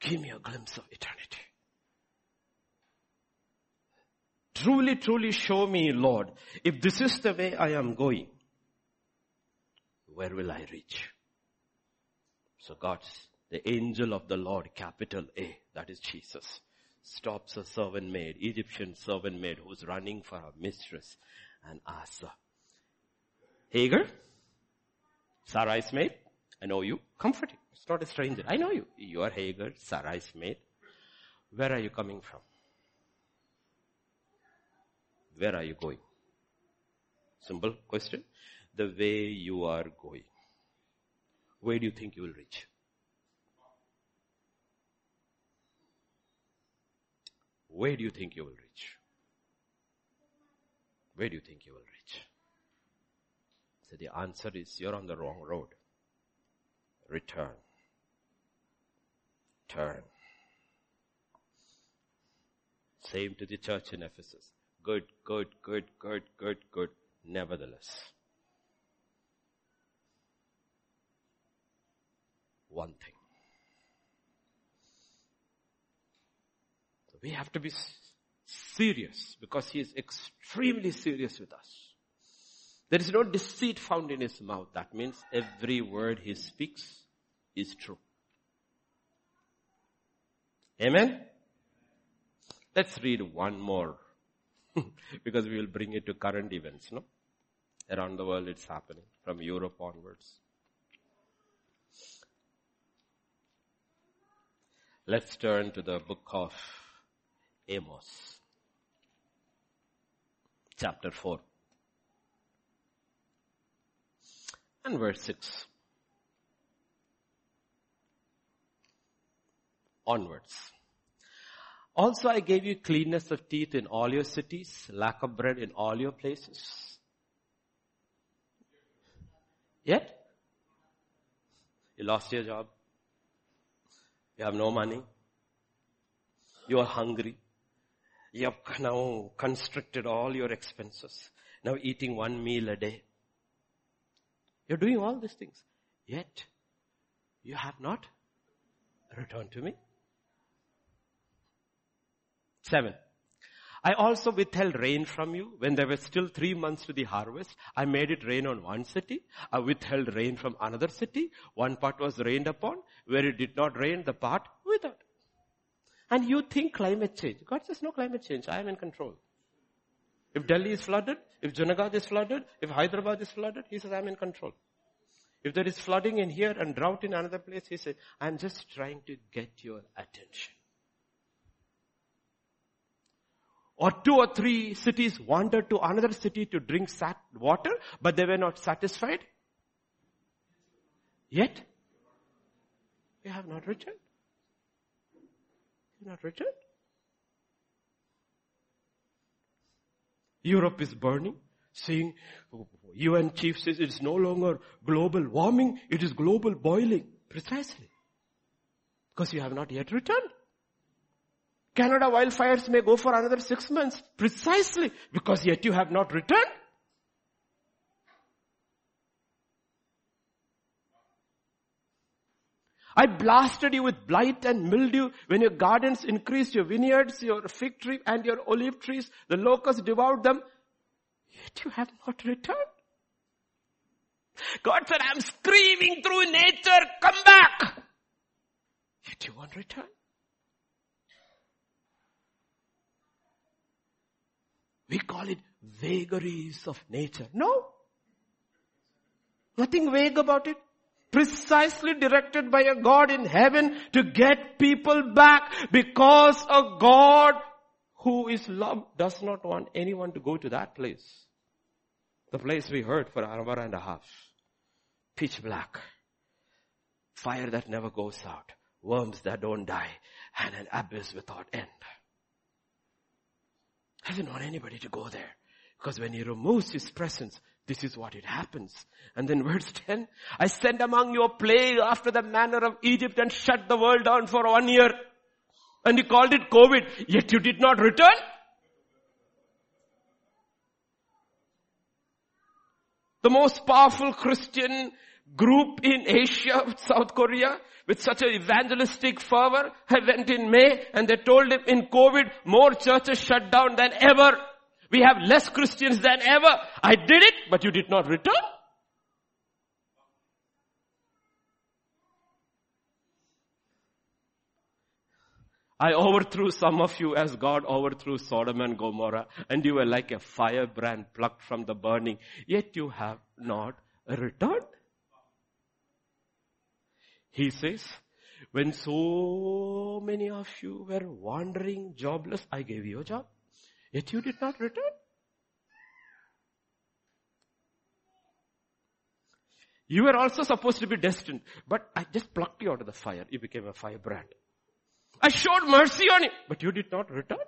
Give me a glimpse of eternity. Truly, truly show me, Lord, if this is the way I am going, where will I reach? So God's, the angel of the Lord, capital A, that is Jesus, stops a servant maid, Egyptian servant maid who's running for her mistress and asks her, Hagar, Sarai's maid, I know you. Comforting. It's not a stranger. I know you. You are Hagar, Sarai's maid. Where are you coming from? Where are you going? Simple question. The way you are going. Where do you think you will reach? where do you think you will reach? Where do you think you will reach? So the answer is you're on the wrong road. Return. Turn. Same to the church in Ephesus. Good, good, good, good, good, good. Nevertheless, one thing. We have to be serious because he is extremely serious with us. There is no deceit found in his mouth. That means every word he speaks is true. Amen? Let's read one more because we will bring it to current events, no? Around the world it's happening from Europe onwards. Let's turn to the book of Amos. Chapter 4. And verse 6. Onwards. Also I gave you cleanness of teeth in all your cities, lack of bread in all your places. Yet? You lost your job. You have no money. You are hungry. You have now constricted all your expenses. Now eating one meal a day. You're doing all these things. Yet, you have not returned to me. Seven. I also withheld rain from you when there were still three months to the harvest. I made it rain on one city. I withheld rain from another city. One part was rained upon. Where it did not rain, the part without. And you think climate change. God says no climate change. I am in control. If Delhi is flooded, if Junagadh is flooded, if Hyderabad is flooded, he says, I'm in control. If there is flooding in here and drought in another place, he says, I'm just trying to get your attention. Or two or three cities wandered to another city to drink sat- water, but they were not satisfied. Yet, they have not returned. They have not returned. Europe is burning, saying, UN chief says it's no longer global warming, it is global boiling. Precisely. Because you have not yet returned. Canada wildfires may go for another six months. Precisely. Because yet you have not returned. I blasted you with blight and mildew when your gardens increased, your vineyards, your fig tree and your olive trees, the locusts devoured them. Yet you have not returned. God said, I'm screaming through nature, come back. Yet you won't return. We call it vagaries of nature. No. Nothing vague about it. Precisely directed by a God in heaven to get people back because a God who is love does not want anyone to go to that place. The place we heard for an hour and a half. Pitch black. Fire that never goes out. Worms that don't die. And an abyss without end. Didn't want anybody to go there. Because when he removes his presence, this is what it happens. And then verse 10, I sent among you a plague after the manner of Egypt and shut the world down for one year. And he called it COVID, yet you did not return. The most powerful Christian group in Asia, South Korea, with such an evangelistic fervor, I went in May and they told him in COVID, more churches shut down than ever. We have less Christians than ever. I did it, but you did not return. I overthrew some of you as God overthrew Sodom and Gomorrah, and you were like a firebrand plucked from the burning, yet you have not returned. He says, when so many of you were wandering jobless, I gave you a job. Yet you did not return. You were also supposed to be destined, but I just plucked you out of the fire. You became a firebrand. I showed mercy on you, but you did not return.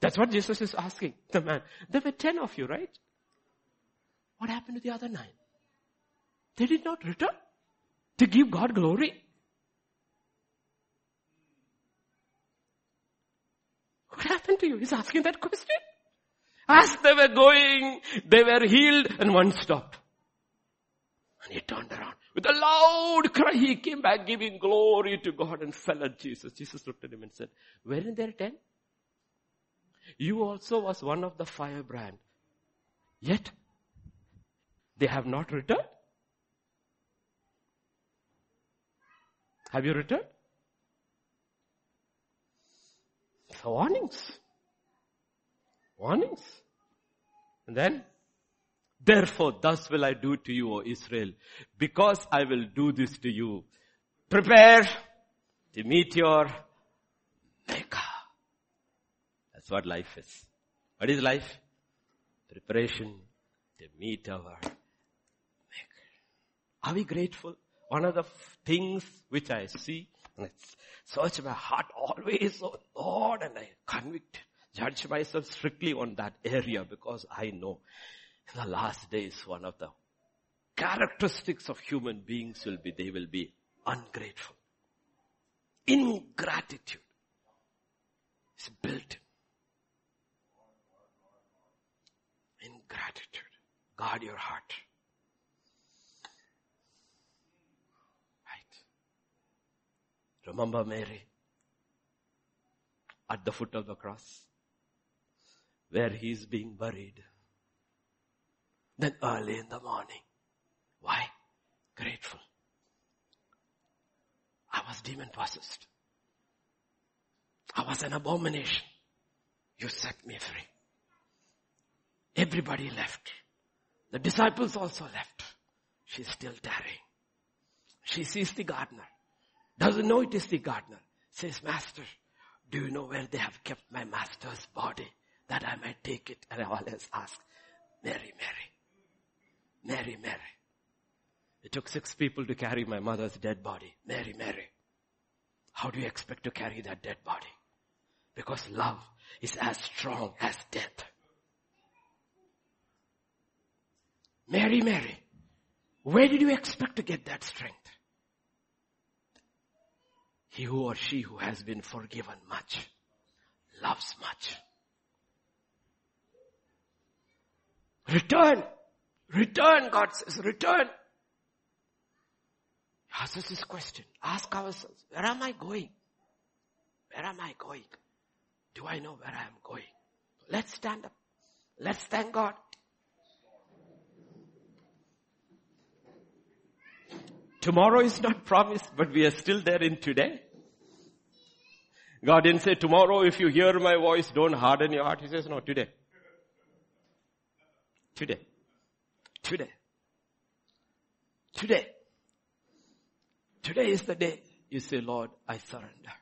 That's what Jesus is asking the man. There were ten of you, right? What happened to the other nine? They did not return to give God glory. What happened to you? He's asking that question. As they were going, they were healed and one stopped. And he turned around. With a loud cry, he came back giving glory to God and fell at Jesus. Jesus looked at him and said, weren't there ten? You also was one of the firebrand. Yet, they have not returned. Have you returned? So warnings. Warnings. And then, therefore, thus will I do to you, O Israel, because I will do this to you. Prepare to meet your Maker. That's what life is. What is life? Preparation to meet our Maker. Are we grateful? One of the things which I see, and I search my heart always, oh Lord, and I convict, judge myself strictly on that area because I know in the last days one of the characteristics of human beings will be they will be ungrateful. Ingratitude is built in. Ingratitude. Guard your heart. Remember Mary at the foot of the cross where he is being buried. Then early in the morning. Why? Grateful. I was demon possessed. I was an abomination. You set me free. Everybody left. The disciples also left. She's still tarrying. She sees the gardener. Doesn't know it is the gardener. Says, Master, do you know where they have kept my master's body? That I might take it. And I always ask, Mary, Mary. Mary, Mary. It took six people to carry my mother's dead body. Mary, Mary. How do you expect to carry that dead body? Because love is as strong as death. Mary, Mary. Where did you expect to get that strength? He who or she who has been forgiven much loves much. Return. Return, God says, return. Ask us this question. Ask ourselves, where am I going? Where am I going? Do I know where I am going? Let's stand up. Let's thank God. Tomorrow is not promised, but we are still there in today. God didn't say tomorrow if you hear my voice, don't harden your heart. He says no, today. Today. Today. Today. Today is the day you say, Lord, I surrender.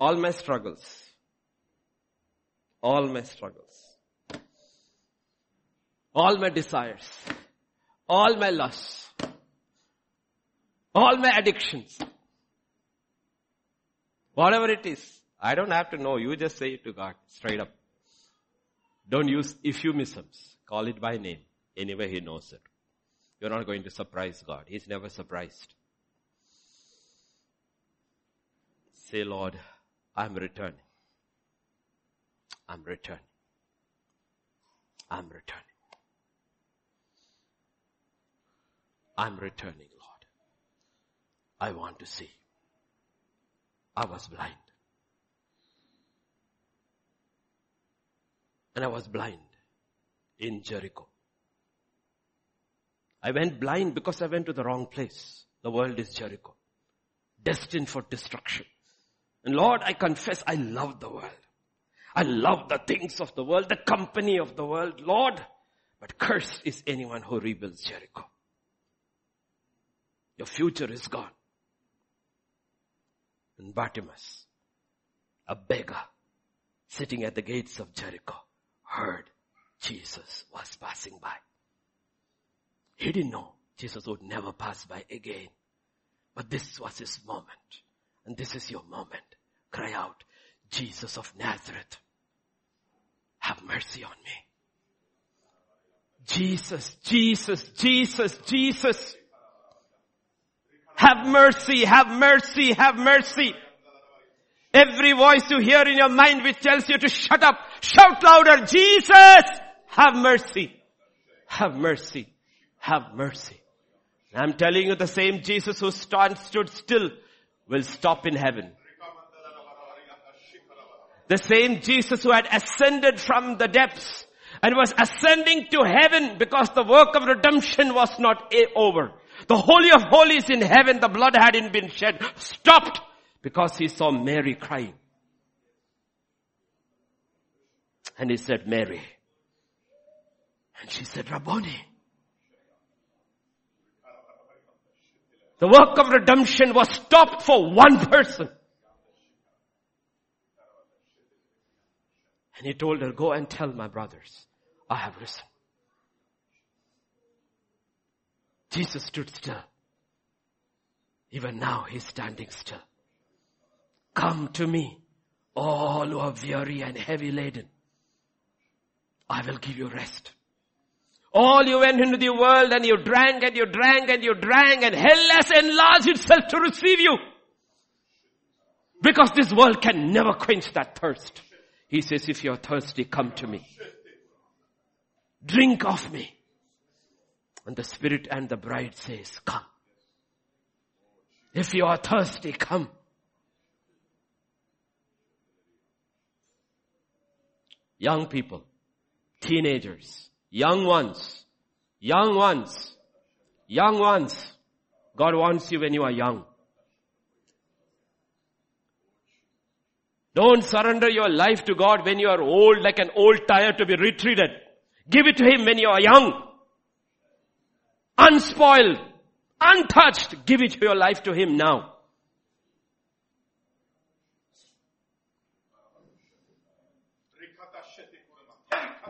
All my struggles, all my struggles, all my desires, all my lusts, all my addictions, whatever it is, I don't have to know. You just say it to God straight up. Don't use euphemisms. Call it by name. Anyway, He knows it. You're not going to surprise God. He's never surprised. Say, Lord, I'm returning. I'm returning. I'm returning. I'm returning, Lord. I want to see. I was blind. And I was blind in Jericho. I went blind because I went to the wrong place. The world is Jericho. Destined for destruction. And Lord, I confess I love the world. I love the things of the world, the company of the world, Lord. But cursed is anyone who rebuilds Jericho. Your future is gone. And Bartimaeus, a beggar, sitting at the gates of Jericho, heard Jesus was passing by. He didn't know Jesus would never pass by again. But this was his moment. And this is your moment. Cry out, Jesus of Nazareth, have mercy on me. Jesus, Jesus, Jesus, Jesus. Have mercy, have mercy, have mercy. Every voice you hear in your mind which tells you to shut up, shout louder, Jesus, have mercy, have mercy, have mercy. I'm telling you the same Jesus who stand, stood still will stop in heaven. The same Jesus who had ascended from the depths and was ascending to heaven because the work of redemption was not over. The Holy of Holies in heaven, the blood hadn't been shed, stopped because he saw Mary crying. And he said, Mary. And she said, Rabboni. The work of redemption was stopped for one person. And he told her, go and tell my brothers, I have risen. Jesus stood still. Even now he's standing still. Come to me, all who are weary and heavy laden. I will give you rest. All you went into the world and you drank and you drank and you drank and hell has enlarged itself to receive you. Because this world can never quench that thirst. He says, if you're thirsty, come to me. Drink of me. And the spirit and the bride says, come. If you are thirsty, come. Young people, teenagers, young ones, young ones, young ones. God wants you when you are young. Don't surrender your life to God when you are old like an old tire to be retreaded. Give it to Him when you are young. Unspoiled, untouched. Give it your life to Him now.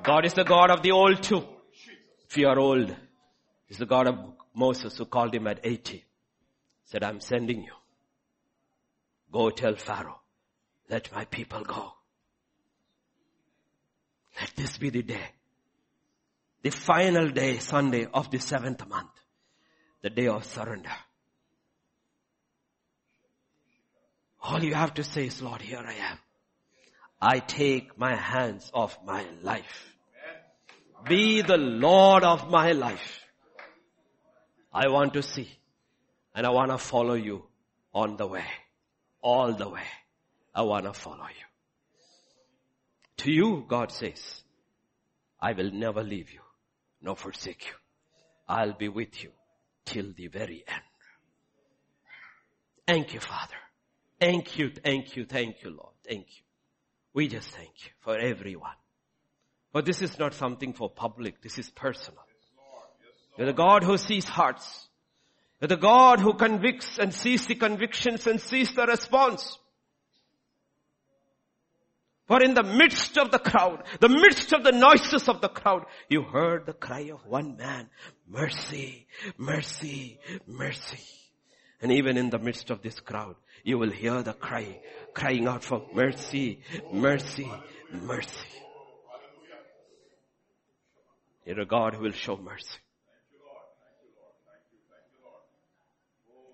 God is the God of the old too. If you are old, He's the God of Moses who called him at 80. Said, I'm sending you. Go tell Pharaoh let my people go. Let this be the day. The final day, Sunday of the seventh month. The day of surrender. All you have to say is, Lord, here I am. I take my hands off my life. Be the Lord of my life. I want to see and I want to follow you on the way. All the way. I want to follow you. To you, God says, I will never leave you, nor forsake you. I'll be with you till the very end. Thank you, Father. Thank you, thank you, thank you, Lord. Thank you. We just thank you for everyone. But this is not something for public. This is personal. You're the God who sees hearts. You're the God who convicts and sees the convictions and sees the response. For in the midst of the crowd, the midst of the noises of the crowd, you heard the cry of one man, mercy, mercy, mercy. And even in the midst of this crowd, you will hear the cry, crying out for mercy, mercy, mercy. You're a God who will show mercy.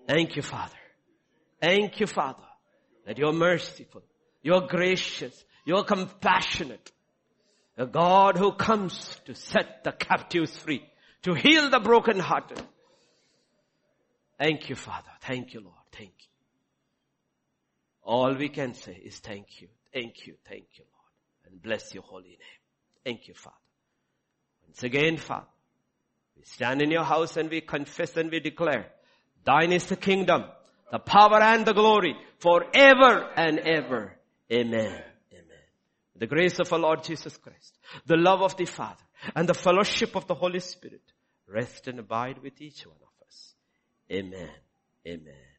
Thank you, Father. Thank you, Father, that you're merciful. You're gracious. You're compassionate. A God who comes to set the captives free, to heal the brokenhearted. Thank you, Father. Thank you, Lord. Thank you. All we can say is thank you, thank you, thank you, Lord. And bless your holy name. Thank you, Father. Once again, Father, we stand in your house and we confess and we declare, thine is the kingdom, the power and the glory forever and ever. Amen the grace of our Lord Jesus Christ, the love of the Father, and the fellowship of the Holy Spirit rest and abide with each one of us. Amen. Amen.